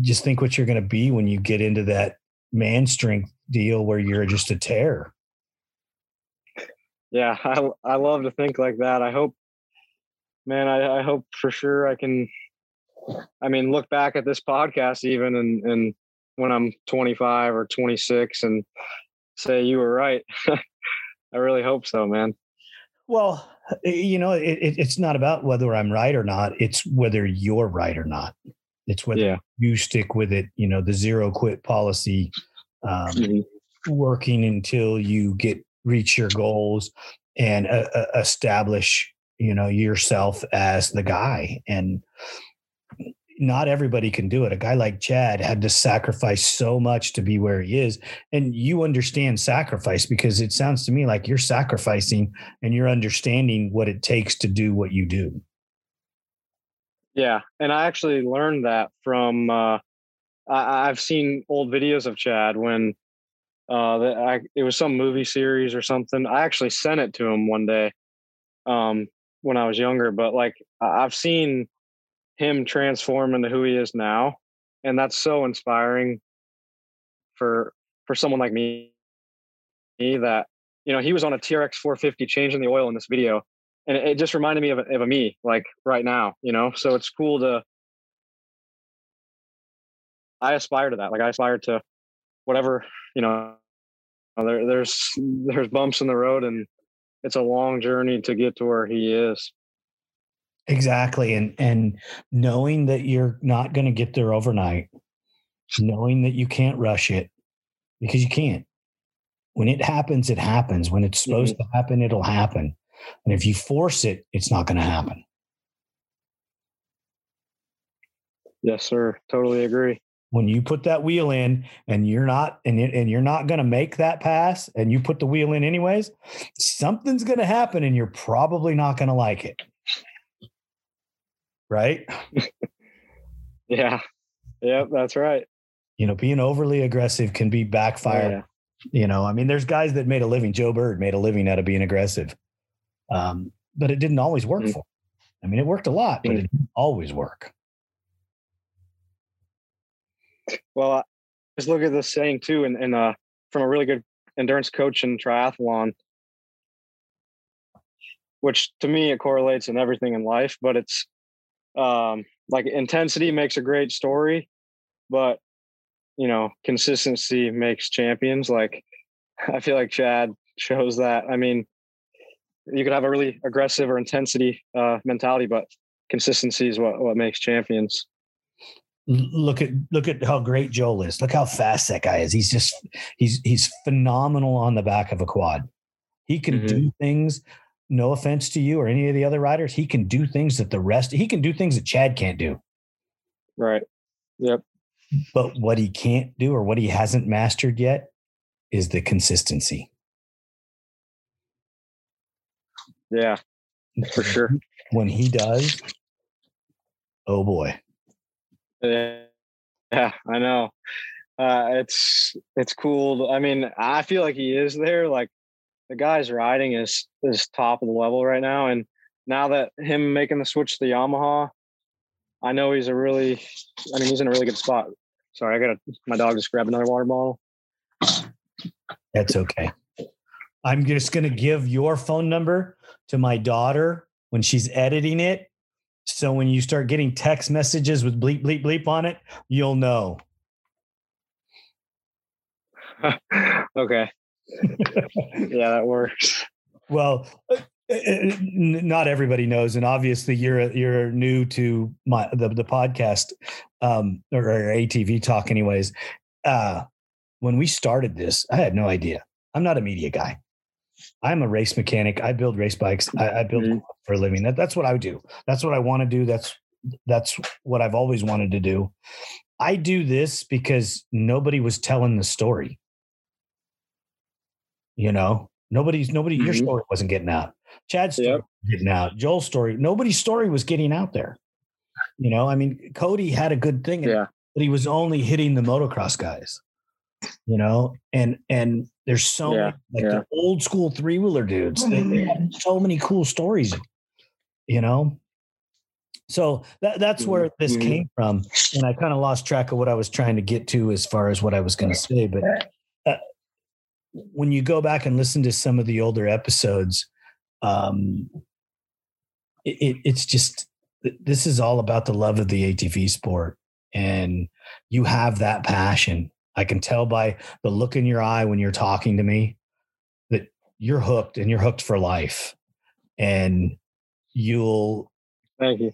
Speaker 2: just think what you're going to be when you get into that man strength deal where you're just a tear.
Speaker 3: Yeah. I, I love to think like that. I hope, man, I, I hope for sure I can, I mean, look back at this podcast even and, and when I'm 25 or 26 and say you were right. I really hope so, man.
Speaker 2: Well, you know, it, it, it's not about whether I'm right or not. It's whether you're right or not. It's whether
Speaker 3: Yeah.
Speaker 2: you stick with it. You know, the zero quit policy, um,
Speaker 3: Mhm.
Speaker 2: working until you get reach your goals and uh, uh, establish, you know, yourself as the guy. And not everybody can do it. A guy like Chad had to sacrifice so much to be where he is. And you understand sacrifice because it sounds to me like you're sacrificing and you're understanding what it takes to do what you do.
Speaker 3: Yeah, and I actually learned that from uh, I, I've seen old videos of Chad when uh, I it was some movie series or something. I actually sent it to him one day um, when I was younger, but like I've seen him transform into who he is now, and that's so inspiring for for someone like me. That you know he was on a TRX 450 changing the oil in this video, and it, it just reminded me of, a- of a me like right now you know? So it's cool to i aspire to that. Like i aspire to whatever you know there, there's there's bumps in the road and it's a long journey to get to where he is
Speaker 2: Exactly. And and knowing that you're not going to get there overnight, knowing that you can't rush it because you can't. When it happens, it happens. When it's supposed mm-hmm. to happen, it'll happen. And if you force it, it's not going to happen.
Speaker 3: yes sir totally agree
Speaker 2: When you put that wheel in and you're not and it, and you're not going to make that pass and you put the wheel in anyways, something's going to happen and you're probably not going to like it. Right?
Speaker 3: yeah yep that's right
Speaker 2: You know, being overly aggressive can be backfire.
Speaker 3: yeah.
Speaker 2: You know, I mean, there's guys that made a living. Joe Bird made a living out of being aggressive, um, but it didn't always work
Speaker 3: Mm.
Speaker 2: for. Him. I mean, it worked a lot, but
Speaker 3: Mm.
Speaker 2: it didn't always work.
Speaker 3: Well, I just look at this saying too, and, and uh, from a really good endurance coach in triathlon, which to me it correlates in everything in life. But it's um, like intensity makes a great story, but you know consistency makes champions. Like I feel like Chad shows that. I mean, you could have a really aggressive or intensity uh, mentality, but consistency is what what makes champions.
Speaker 2: Look at look at how great Joel is. Look how fast that guy is. He's just he's he's phenomenal on the back of a quad. He can
Speaker 3: Mhm.
Speaker 2: do things. No offense to you or any of the other riders, he can do things that the rest. He can do things that Chad can't do.
Speaker 3: Right. Yep.
Speaker 2: But what he can't do or what he hasn't mastered yet is the consistency.
Speaker 3: Yeah. For sure.
Speaker 2: When he does, oh boy.
Speaker 3: Yeah, yeah, I know. Uh, it's it's cool. I mean, I feel like he is there. Like the guy's riding is is top of the level right now, and now that him making the switch to the Yamaha, I know he's a really. I mean, he's in a really good spot. Sorry, I got to my dog just grabbed another water bottle.
Speaker 2: That's okay. I'm just going to give your phone number to my daughter when she's editing it. So when you start getting text messages with bleep, bleep, bleep on it, you'll know.
Speaker 3: okay. Yeah, that works.
Speaker 2: Well, uh, uh, not everybody knows, and obviously you're you're new to my the the podcast um, or, ATV talk, anyways. uh, when we started this, I had no idea. I'm not a media guy. I'm a race mechanic. I build race bikes. I, I build
Speaker 3: Mhm.
Speaker 2: for a living. That, that's what I do. That's what I want to do. That's that's what I've always wanted to do. I do this because nobody was telling the story. You know, nobody's nobody. Your
Speaker 3: Mhm.
Speaker 2: story wasn't getting out. Chad's story
Speaker 3: Yep.
Speaker 2: getting out. Joel's story. Nobody's story was getting out there. You know, I mean, Cody had a good thing,
Speaker 3: Yeah.
Speaker 2: but he was only hitting the motocross guys. You know, and and there's so
Speaker 3: Yeah,
Speaker 2: many, like
Speaker 3: yeah.
Speaker 2: the old school three wheeler dudes. They, they have so many cool stories. You know, so that that's where this
Speaker 3: Mhm.
Speaker 2: came from, and I kind of lost track of what I was trying to get to as far as what I was going to say. But when you go back and listen to some of the older episodes, um, it, it, it's just this is all about the love of the ATV sport, and you have that passion. I can tell by the look in your eye when you're talking to me that you're hooked and you're hooked for life, and you'll
Speaker 3: Thank you.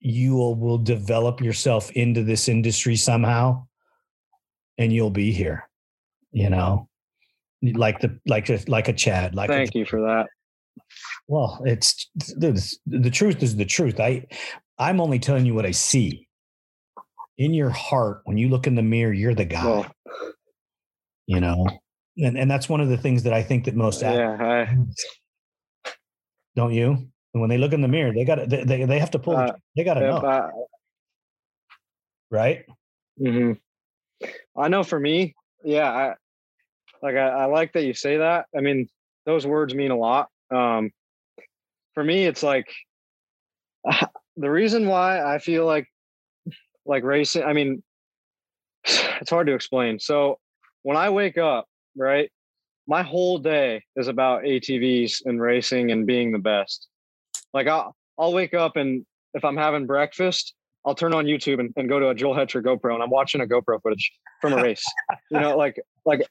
Speaker 2: you will, will develop yourself into this industry somehow and you'll be here you know like the like a like a chad like a,
Speaker 3: Thank you for that.
Speaker 2: well it's the, the truth is the truth. I i'm only telling you what i see. In your heart when you look in the mirror you're the guy.
Speaker 3: Well,
Speaker 2: you know? And and that's one of the things that i think that most
Speaker 3: yeah, I,
Speaker 2: don't you? And when they look in the mirror they got they, they, they have to pull
Speaker 3: Uh,
Speaker 2: they got to know.
Speaker 3: I,
Speaker 2: right?
Speaker 3: Hmm I know for me, yeah, I like I, I like that you say that. I mean, those words mean a lot. Um, for me, it's like the reason why I feel like like racing. I mean, it's hard to explain. So when I wake up, right, my whole day is about ATVs and racing and being the best. Like I'll I'll wake up and if I'm having breakfast, I'll turn on YouTube and, and go to a Joel Hetrick GoPro and I'm watching a GoPro footage from a race. you know, like like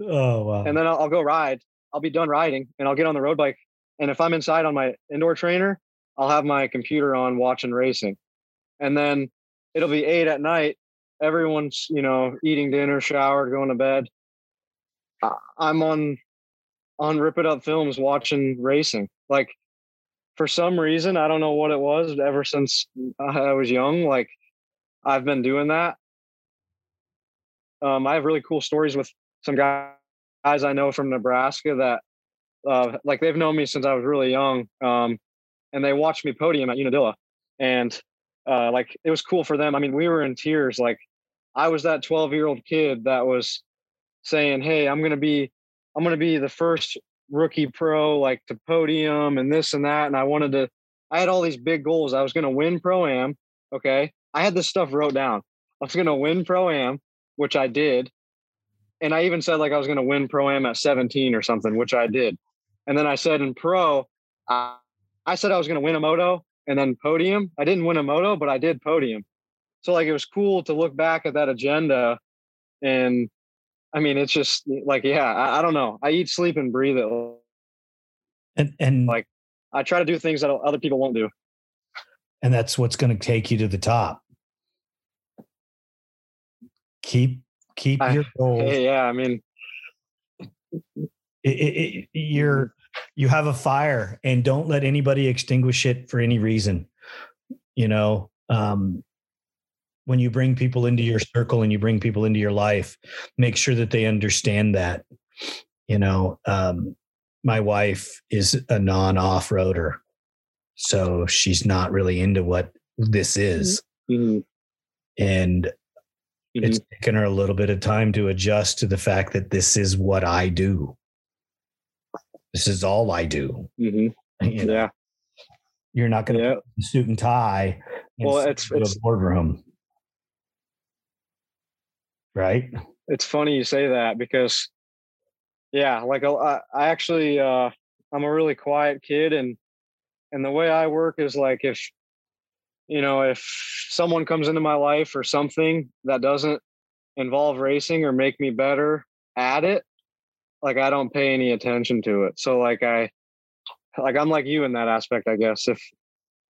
Speaker 2: oh wow
Speaker 3: and then I'll, I'll go ride. I'll be done riding and I'll get on the road bike. And if I'm inside on my indoor trainer, I'll have my computer on watching racing. And then it'll be eight at night. Everyone's, you know, eating dinner, showered, going to bed. I'm on on Rip It Up Films watching racing. Like for some reason, I don't know what it was. Ever since I was young, like I've been doing that. Um, I have really cool stories with some guys I know from Nebraska that uh, like they've known me since I was really young. Um, and they watched me podium at Unadilla. And uh, like it was cool for them. I mean, we were in tears. Like I was that 12 year old kid that was saying, Hey, I'm gonna be I'm gonna be the first rookie pro like to podium and this and that. And I wanted to I had all these big goals. I was gonna win pro am. Okay. I had this stuff wrote down. I was gonna win pro am, which I did and I even said like I was going to win pro am at 17 or something, which I did. And then I said in pro, uh, I said I was going to win a moto and then podium. I didn't win a moto, but I did podium. So like it was cool to look back at that agenda, and I mean it's just like yeah, I, I don't know. I eat, sleep, and breathe it.
Speaker 2: and and
Speaker 3: Like- I try to do things that other people won't do.
Speaker 2: and that's what's going to take you to the top keep keep
Speaker 3: I-
Speaker 2: your goals.
Speaker 3: yeah, I mean
Speaker 2: it, it, you're you have a fire and don't let anybody extinguish it for any reason you know? Um when you bring people into your circle and you bring people into your life make sure that they understand that you know? Um my wife is a non off-roader so she's not really into what this is.
Speaker 3: Mhm,
Speaker 2: and it's
Speaker 3: mhm.
Speaker 2: taken her a little bit of time to adjust to the fact that this is what I do. This is all I do.
Speaker 3: Mhm.
Speaker 2: You know,
Speaker 3: yeah,
Speaker 2: You're not going to
Speaker 3: yeah.
Speaker 2: suit and tie.
Speaker 3: Well, it's- it's-
Speaker 2: a boardroom, right?
Speaker 3: it's funny you say that because yeah like I actually uh i'm a really quiet kid and and the way i work is like if you know if someone comes into my life or something that doesn't involve racing or make me better at it like i don't pay any attention to it so like i like i'm like you in that aspect i guess if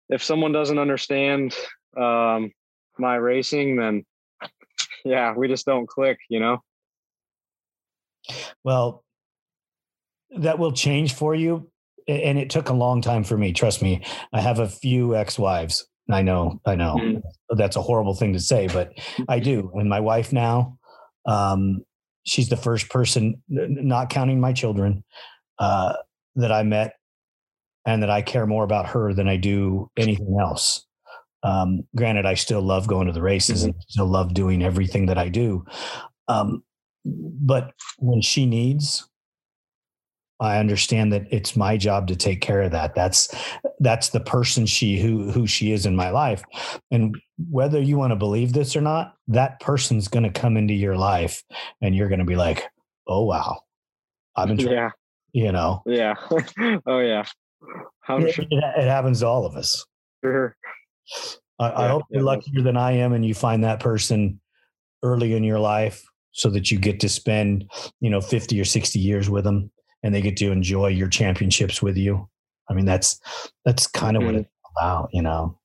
Speaker 3: if someone doesn't understand um my racing then yeah, we just don't click, you know.
Speaker 2: Well, that will change for you. And it took a long time for me. Trust me. I have a few ex wives. I know, I know
Speaker 3: Mhm.
Speaker 2: that's a horrible thing to say, but I do. And my wife now, um, she's the first person, not counting my children, uh, that I met and that I care more about her than I do anything else. Um, granted, I still love going to the races and still love doing everything that I do. Um, but when she needs, I understand that it's my job to take care of that. That's that's the person she who who she is in my life. And whether you want to believe this or not, that person's going to come into your life and you're going to be like, "Oh wow. I'm in trouble,"
Speaker 3: Yeah,
Speaker 2: you know.
Speaker 3: yeah. oh yeah. I'm
Speaker 2: It,
Speaker 3: sure.
Speaker 2: it- happens to all of us. I, I
Speaker 3: Yeah,
Speaker 2: hope you're
Speaker 3: yeah,
Speaker 2: luckier than I am and you find that person early in your life so that you get to spend, you know, 50 or 60 years with them and they get to enjoy your championships with you. I mean, that's, that's kind of what
Speaker 3: Mhm.
Speaker 2: it's about, you know.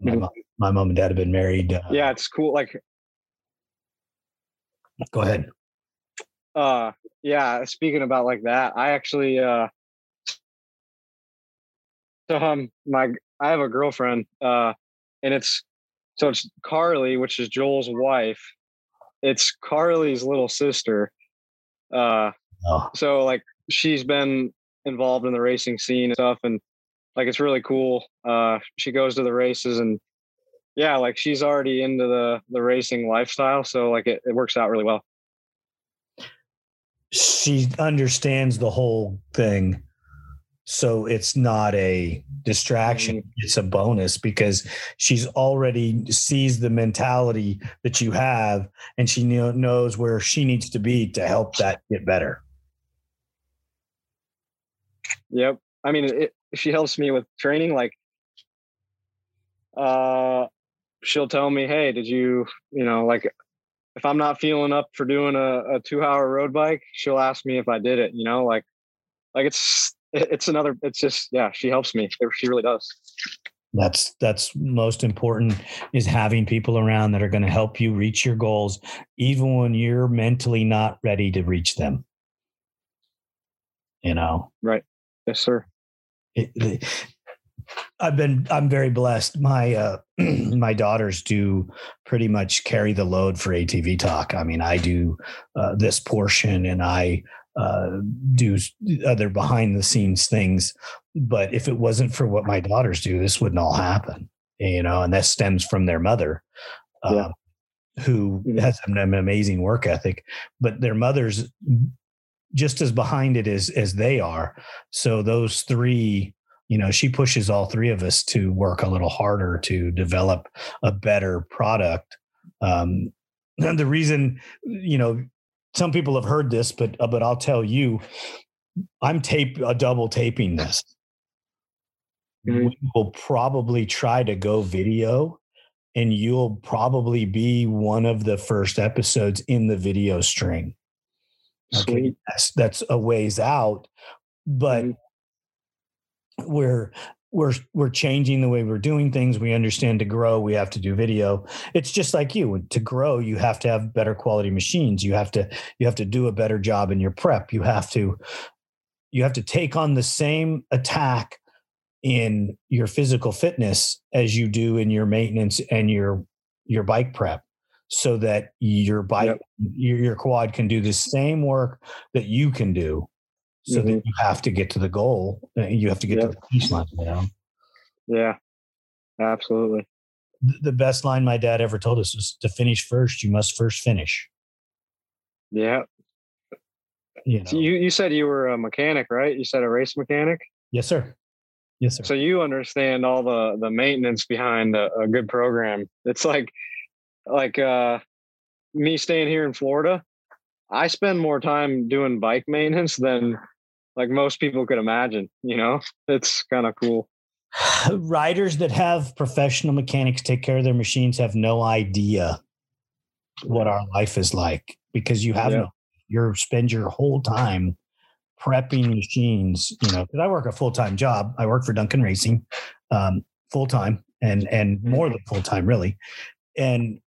Speaker 2: My,
Speaker 3: Mhm.
Speaker 2: mom, my mom and dad have been married. Uh,
Speaker 3: Yeah, it's cool. Like,
Speaker 2: Go ahead.
Speaker 3: uh, yeah. Speaking about like that, I actually, uh, so um, my I have a girlfriend, uh, and it's so it's Carly, which is Joel's wife. It's Carly's little sister. Uh,
Speaker 2: Oh,
Speaker 3: so like she's been involved in the racing scene and stuff and like it's really cool uh she goes to the races and yeah like she's already into the the racing lifestyle so like it, it works out really well
Speaker 2: she understands the whole thing. So it's not a distraction. It's a bonus because she's already sees the mentality that you have and she knows where she needs to be to help that get better.
Speaker 3: Yep i mean it, she helps me with training like uh she'll tell me hey did you you know like if i'm not feeling up for doing a, a two hour road bike she'll ask me if i did it you know like like it's it's another it's just yeah she helps me she really does
Speaker 2: That's that's most important is having people around that are going to help you reach your goals even when you're mentally not ready to reach them. You know.
Speaker 3: Yes sir
Speaker 2: it, I've been I'm very blessed. My uh my daughters do pretty much carry the load for ATV talk. I mean, I do uh, this portion and I uh, do other behind the scenes things. But if it wasn't for what my daughters do, this wouldn't all happen. You know, and that stems from their mother, uh,
Speaker 3: Yeah.
Speaker 2: who
Speaker 3: Mhm.
Speaker 2: has an amazing work ethic. But their mothers just as behind it as as they are. So those three, you know, she pushes all three of us to work a little harder to develop a better product. Um, and the reason, you know, some people have heard this, but uh, but I'll tell you, I'm tape a double taping this.
Speaker 3: Mhm.
Speaker 2: We will probably try to go video, and you'll probably be one of the first episodes in the video string. Okay, that's that's a ways out, but
Speaker 3: Mhm.
Speaker 2: we're we're we're changing the way we're doing things. We understand to grow, we have to do video. It's just like you. To grow, you have to have better quality machines. You have to you have to do a better job in your prep. You have to you have to take on the same attack in your physical fitness as you do in your maintenance and your your bike prep so that your bike
Speaker 3: Yep.
Speaker 2: your, your quad can do the same work that you can do so that
Speaker 3: Mhm.
Speaker 2: you have to get to the goal uh, you have to get to the finish line you know
Speaker 3: Yeah, absolutely.
Speaker 2: Th- the best line my dad ever told us was to finish first you must first finish
Speaker 3: Yeah.
Speaker 2: you know
Speaker 3: So you you said you were a mechanic, right? You said a race mechanic.
Speaker 2: yes sir yes sir
Speaker 3: So you understand all the the maintenance behind a, a good program. It's like like uh me staying here in Florida. I spend more time doing bike maintenance than like most people could imagine. You know, it's kind of cool.
Speaker 2: riders that have professional mechanics take care of their machines have no idea what our life is like because you have
Speaker 3: Yeah.
Speaker 2: no you spend your whole time prepping machines you know because i work a full-time job i work for duncan racing um, full-time and and more than full-time really and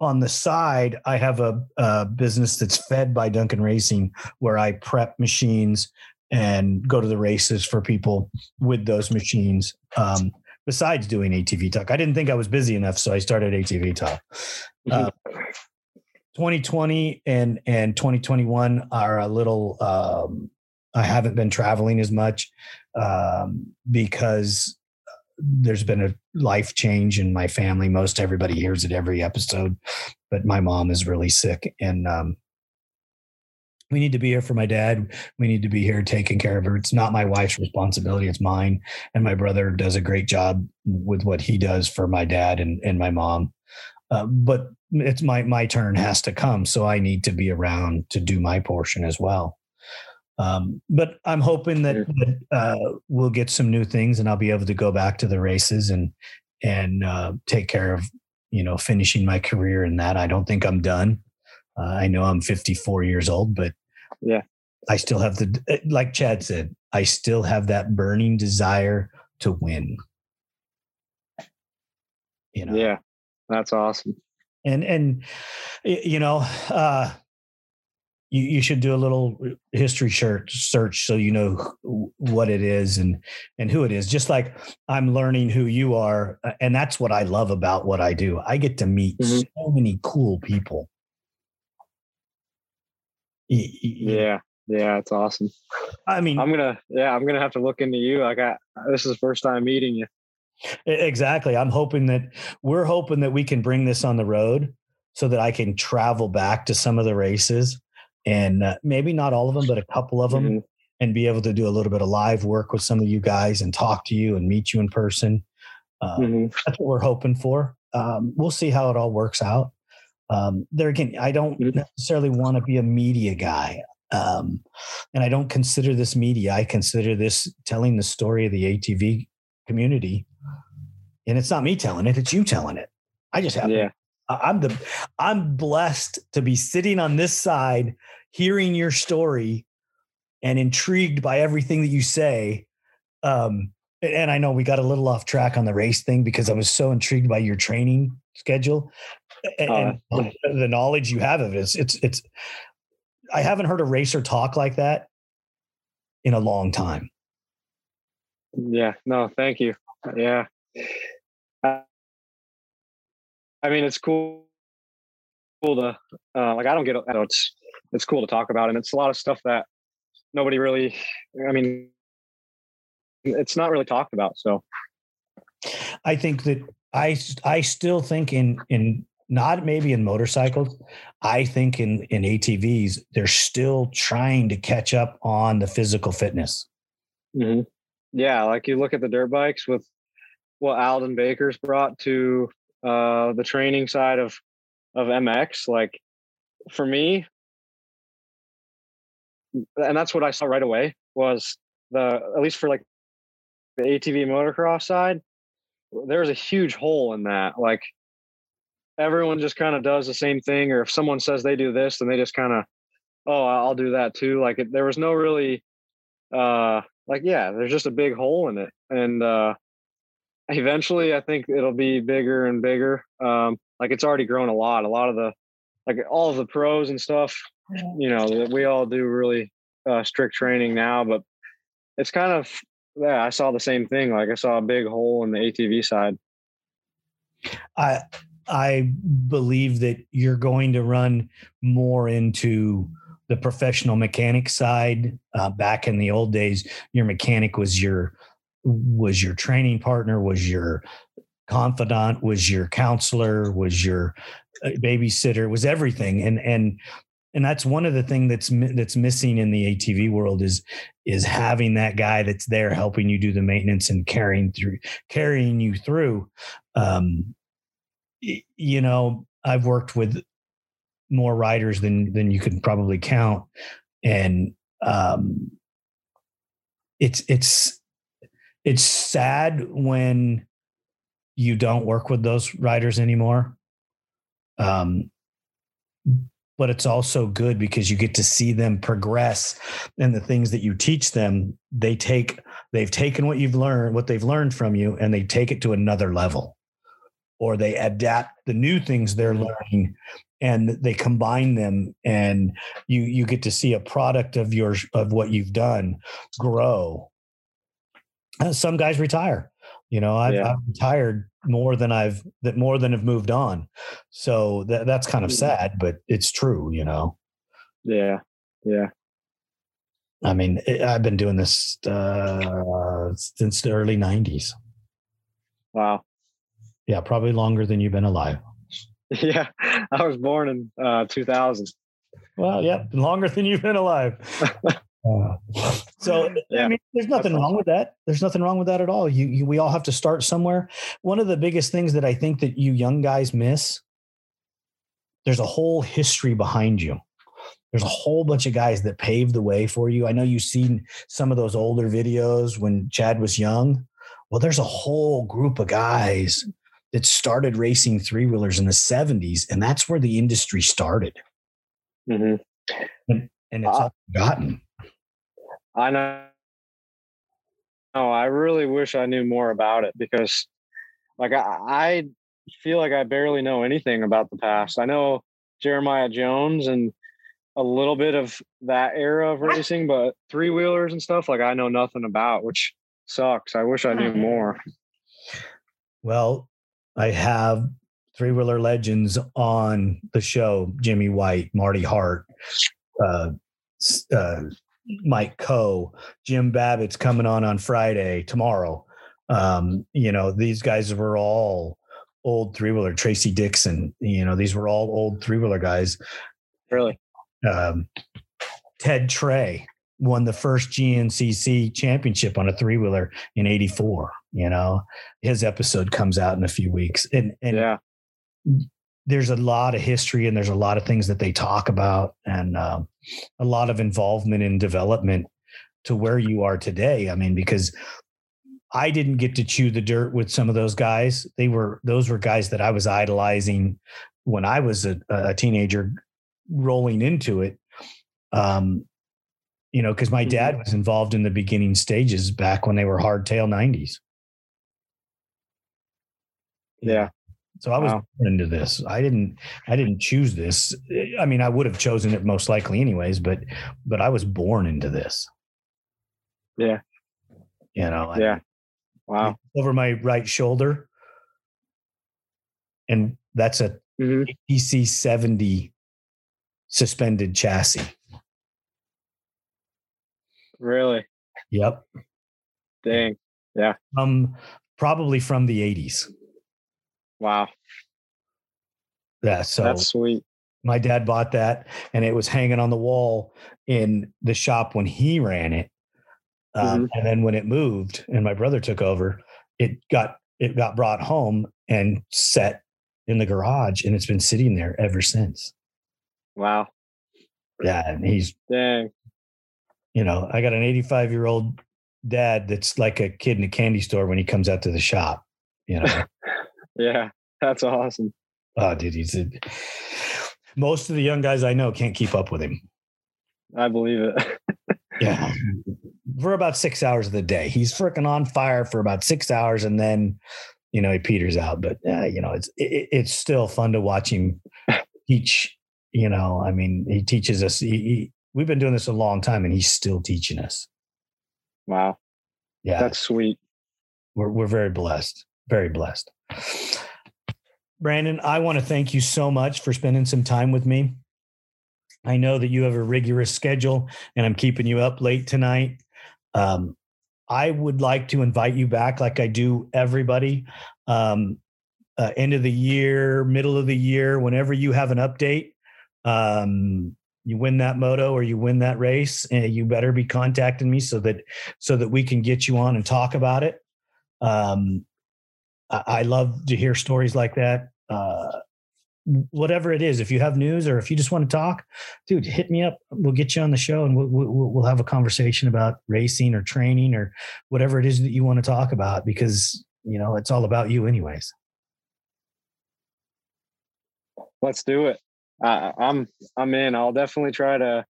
Speaker 2: on the side, I have a, a business that's fed by Duncan Racing, where I prep machines and go to the races for people with those machines. Um, besides doing ATV Talk, I didn't think I was busy enough, so I started ATV Talk. Uh, 2020 and and 2021 are a little. Um, I haven't been traveling as much um, because there's been a life change in my family. Most everybody hears it every episode, but my mom is really sick, and um, we need to be here for my dad. We need to be here taking care of her. It's not my wife's responsibility; it's mine. And my brother does a great job with what he does for my dad and and my mom. Uh, but it's my my turn has to come, so I need to be around to do my portion as well. Um, but I'm hoping that, that uh, we'll get some new things, and I'll be able to go back to the races and and uh, take care of you know finishing my career in that. I don't think I'm done. Uh, I know I'm 54 years old, but
Speaker 3: yeah,
Speaker 2: I still have the eh, like Chad said, I still have that burning desire to win.
Speaker 3: You know. Yeah, that's awesome.
Speaker 2: And and you know, uh, you, you should do a little history search search so you know what it is and and who it is. Just like i'm learning who you are and that's what i love about what i do. I get to meet mm-hmm. so many cool people.
Speaker 3: Yeah. Yeah it's awesome.
Speaker 2: I mean
Speaker 3: i'm gonna yeah i'm gonna have to look into you. I got this is the first time meeting you.
Speaker 2: Exactly. I'm hoping that we're hoping that we can bring this on the road so that i can travel back to some of the races and uh, maybe not all of them, but a couple of them, mm-hmm. and be able to do a little bit of live work with some of you guys and talk to you and meet you in person. Um, mm-hmm. That's what we're hoping for. Um, we'll see how it all works out. Um, there again, I don't mm-hmm. necessarily want to be a media guy. Um, and I don't consider this media. I consider this telling the story of the ATV community. And it's not me telling it, it's you telling it. I just have yeah. I'm the I'm blessed to be sitting on this side, hearing your story, and intrigued by everything that you say. Um, and I know we got a little off track on the race thing because I was so intrigued by your training schedule and, uh, and the knowledge you have of it. It's, it's it's I haven't heard a racer talk like that in a long time.
Speaker 3: Yeah, no, thank you. Yeah. I mean, it's cool, cool to uh, like. I don't get it's it's cool to talk about, and it's a lot of stuff that nobody really. I mean, it's not really talked about. So,
Speaker 2: I think that I I still think in in not maybe in motorcycles. I think in in ATVs, they're still trying to catch up on the physical fitness.
Speaker 3: Mm-hmm. Yeah, like you look at the dirt bikes with what Aldon Baker's brought to uh, the training side of of MX. Like for me, and that's what I saw right away was the at least for like the ATV motocross side, there's a huge hole in that. Like everyone just kind of does the same thing, or if someone says they do this, then they just kind of, oh, I'll do that too. Like it, there was no really, uh, like yeah, there's just a big hole in it, and uh, eventually I think it'll be bigger and bigger. Um, like it's already grown a lot. A lot of the like all of the pros and stuff, you know, we all do really uh, strict training now, but it's kind of yeah, I saw the same thing. Like I saw a big hole in the ATV side.
Speaker 2: I I believe that you're going to run more into the professional mechanic side. Uh, back in the old days, your mechanic was your was your training partner, was your confidant, was your counselor, was your uh, babysitter, was everything. And and and that's one of the things that's that's missing in the ATV world is is having that guy that's there helping you do the maintenance and carrying through carrying you through. Um, you know, I've worked with more riders than than you can probably count, and um, it's it's it's sad when you don't work with those riders anymore. Um, but it's also good because you get to see them progress and the things that you teach them they take they've taken what you've learned what they've learned from you and they take it to another level or they adapt the new things they're learning and they combine them and you you get to see a product of yours of what you've done grow some guys retire you know I've,
Speaker 3: Yeah.
Speaker 2: I've retired more than i've that more than have moved on so that, that's kind of
Speaker 3: Mhm.
Speaker 2: sad but it's true you know
Speaker 3: Yeah. Yeah.
Speaker 2: i mean it, i've been doing this uh since the early 90s
Speaker 3: Wow.
Speaker 2: yeah probably longer than you've been alive
Speaker 3: Yeah. I was born in uh 2000.
Speaker 2: Well, yeah, longer than you've been alive. Uh, so I mean, there's nothing
Speaker 3: that's
Speaker 2: wrong with that. There's nothing wrong with that at all. You, you, we all have to start somewhere. One of the biggest things that I think that you young guys miss, there's a whole history behind you. There's a whole bunch of guys that paved the way for you. I know you've seen some of those older videos when Chad was young. Well, there's a whole group of guys that started racing three wheelers in the 70s, and that's where the industry started.
Speaker 3: hmm
Speaker 2: And it's
Speaker 3: Ah.
Speaker 2: all forgotten.
Speaker 3: I know. No, I really wish I knew more about it because, like, I, I feel like I barely know anything about the past. I know Jeremiah Jones and a little bit of that era of racing, but three wheelers and stuff, like, I know nothing about, which sucks. I wish I knew more.
Speaker 2: Well, I have three wheeler legends on the show Jimmy White, Marty Hart, uh, uh, Mike Coe, Jim Babbitt's coming on on Friday, tomorrow. Um, you know, these guys were all old three wheeler, Tracy Dixon, you know, these were all old three wheeler guys.
Speaker 3: Really?
Speaker 2: Um, Ted Trey won the first GNCC championship on a three wheeler in 84. You know, his episode comes out in a few weeks. And, and
Speaker 3: Yeah.
Speaker 2: There's a lot of history and there's a lot of things that they talk about and um, a lot of involvement in development to where you are today. I mean, because I didn't get to chew the dirt with some of those guys. They were, those were guys that I was idolizing when I was a, a teenager rolling into it. Um, you know, because my dad was involved in the beginning stages back when they were hardtail 90s.
Speaker 3: Yeah.
Speaker 2: So I was
Speaker 3: Wow.
Speaker 2: born into this. I didn't I didn't choose this. I mean, I would have chosen it most likely anyways, but but I was born into this.
Speaker 3: Yeah.
Speaker 2: You know, I-
Speaker 3: Yeah. Wow.
Speaker 2: over my right shoulder. And that's a
Speaker 3: hmm
Speaker 2: PC 70 suspended chassis.
Speaker 3: Really?
Speaker 2: Yep.
Speaker 3: Dang. Yeah.
Speaker 2: Um probably from the 80s.
Speaker 3: Wow.
Speaker 2: Yeah. So
Speaker 3: That's sweet.
Speaker 2: my dad bought that and it was hanging on the wall in the shop when he ran it um, and then when it moved and my brother took over it got it got brought home and set in the garage and it's been sitting there ever since
Speaker 3: Wow.
Speaker 2: yeah and he's
Speaker 3: Dang.
Speaker 2: you know i got an 85 year old dad that's like a kid in a candy store when he comes out to the shop you know
Speaker 3: Yeah. That's awesome.
Speaker 2: oh dude he's a, most of the young guys i know can't keep up with him
Speaker 3: I believe it.
Speaker 2: Yeah. For about six hours of the day. He's freaking on fire for about six hours and then, you know, he peters out. But, uh, you know, it's, it, it's still fun to watch him teach. You know, I mean, he teaches us. He, he, we've been doing this a long time and he's still teaching us.
Speaker 3: Wow.
Speaker 2: Yeah.
Speaker 3: That's sweet.
Speaker 2: we're, we're very blessed. Very blessed. Brandon, I want to thank you so much for spending some time with me. I know that you have a rigorous schedule and I'm keeping you up late tonight. Um, I would like to invite you back, like I do everybody, um, uh, end of the year, middle of the year, whenever you have an update. Um, you win that moto or you win that race, and you better be contacting me so that so that we can get you on and talk about it. Um, I, love to hear stories like that. Uh, whatever it is, if you have news or if you just want to talk, dude, hit me up. We'll get you on the show and we'll, we'll, we'll have a conversation about racing or training or whatever it is that you want to talk about because, you know, it's all about you, anyways.
Speaker 3: Let's do it. Uh, I'm I'm in. I'll definitely try to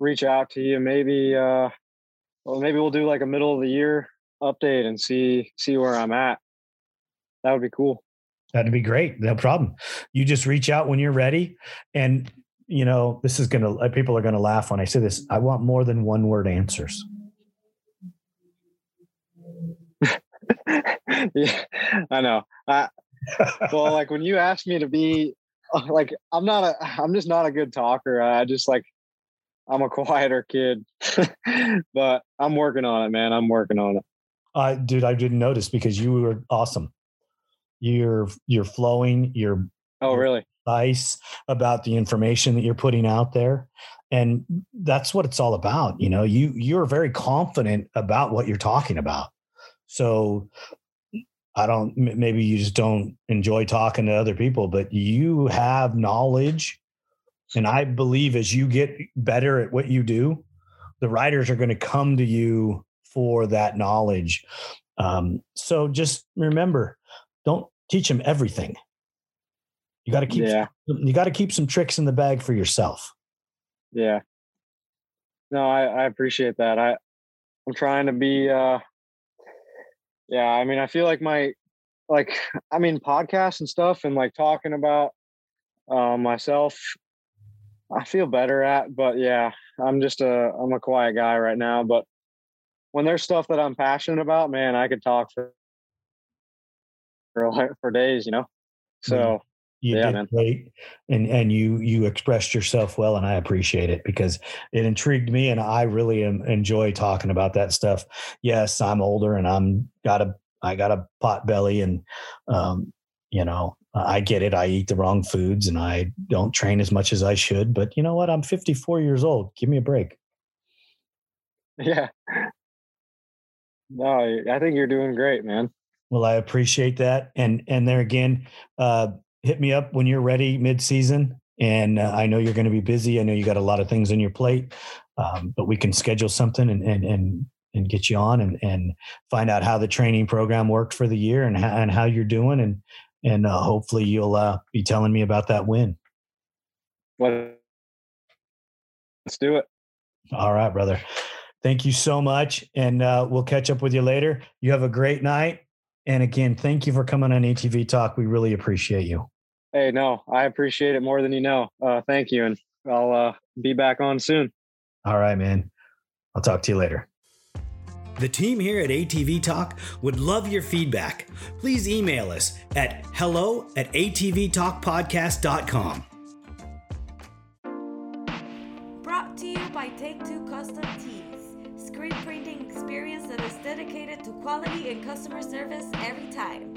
Speaker 3: reach out to you. Maybe uh, well, maybe we'll do like a middle of the year update and see see where I'm at. That would be cool.
Speaker 2: That'd be great. No problem. You just reach out when you're ready. And, you know, this is going to, uh, people are going to laugh when I say this. I want more than one word answers.
Speaker 3: yeah, I know. I, well, like when you asked me to be like, I'm not a, I'm just not a good talker. I just like, I'm a quieter kid, but I'm working on it, man. I'm working on it.
Speaker 2: Uh, dude, I didn't notice because you were awesome you're you're flowing you're
Speaker 3: oh really?
Speaker 2: nice about the information that you're putting out there and that's what it's all about you know? You you're very confident about what you're talking about. So i don't maybe you just don't enjoy talking to other people but you have knowledge and i believe as you get better at what you do the riders are going to come to you for that knowledge. Um, so just remember don't teach them everything. You got to keep yeah. you got to keep some tricks in the bag for yourself.
Speaker 3: Yeah. No, I, I appreciate that. I I'm trying to be uh yeah, I mean I feel like my like I mean podcasts and stuff and like talking about uh, myself I feel better at, but yeah, I'm just a I'm a quiet guy right now, but when there's stuff that I'm passionate about, man, I could talk for for for days, you know. So
Speaker 2: you yeah, did man. great, and and you you expressed yourself well, and I appreciate it because it intrigued me, and I really am, enjoy talking about that stuff. Yes, I'm older, and I'm got a I got a pot belly, and um, you know I get it. I eat the wrong foods, and I don't train as much as I should. But you know what? I'm 54 years old. Give me a break.
Speaker 3: Yeah. No, I think you're doing great, man.
Speaker 2: Well, I appreciate that. And and there again, uh, hit me up when you're ready mid-season. And uh, I know you're going to be busy. I know you got a lot of things on your plate, um, but we can schedule something and and and and get you on and and find out how the training program worked for the year and how, and how you're doing and and uh, hopefully you'll uh, be telling me about that win.
Speaker 3: Well, let's do it.
Speaker 2: All right, brother. Thank you so much, and uh, we'll catch up with you later. You have a great night, and again, thank you for coming on ATV Talk. We really appreciate you.
Speaker 3: Hey, no, I appreciate it more than you know. Uh, thank you. And I'll uh, be back on soon.
Speaker 2: All right, man. I'll talk to you later.
Speaker 4: The team here at ATV Talk would love your feedback. Please email us at hello at atvtalkpodcast.com.
Speaker 5: Brought to you by Take Two Custom Tees, screen printing experience that is dedicated to quality and customer service every time.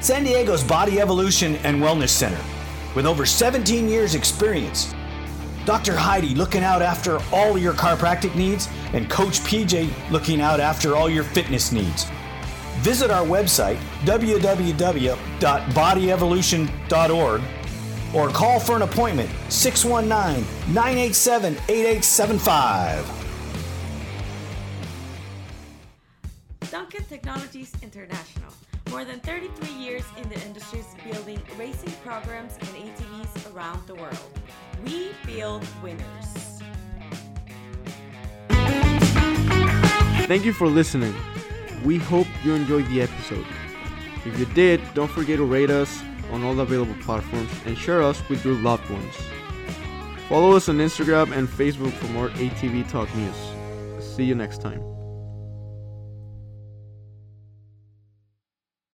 Speaker 4: San Diego's Body Evolution and Wellness Center, with over 17 years' experience. Dr. Heidi looking out after all your chiropractic needs, and Coach PJ looking out after all your fitness needs. Visit our website, www.bodyevolution.org or call for an appointment 619 987 8875.
Speaker 5: Duncan Technologies International. More than 33 years in the industry building racing programs and ATVs around the world. We build winners.
Speaker 6: Thank you for listening. We hope you enjoyed the episode. If you did, don't forget to rate us on all available platforms and share us with your loved ones. Follow us on Instagram and Facebook for more ATV Talk news. See you next time.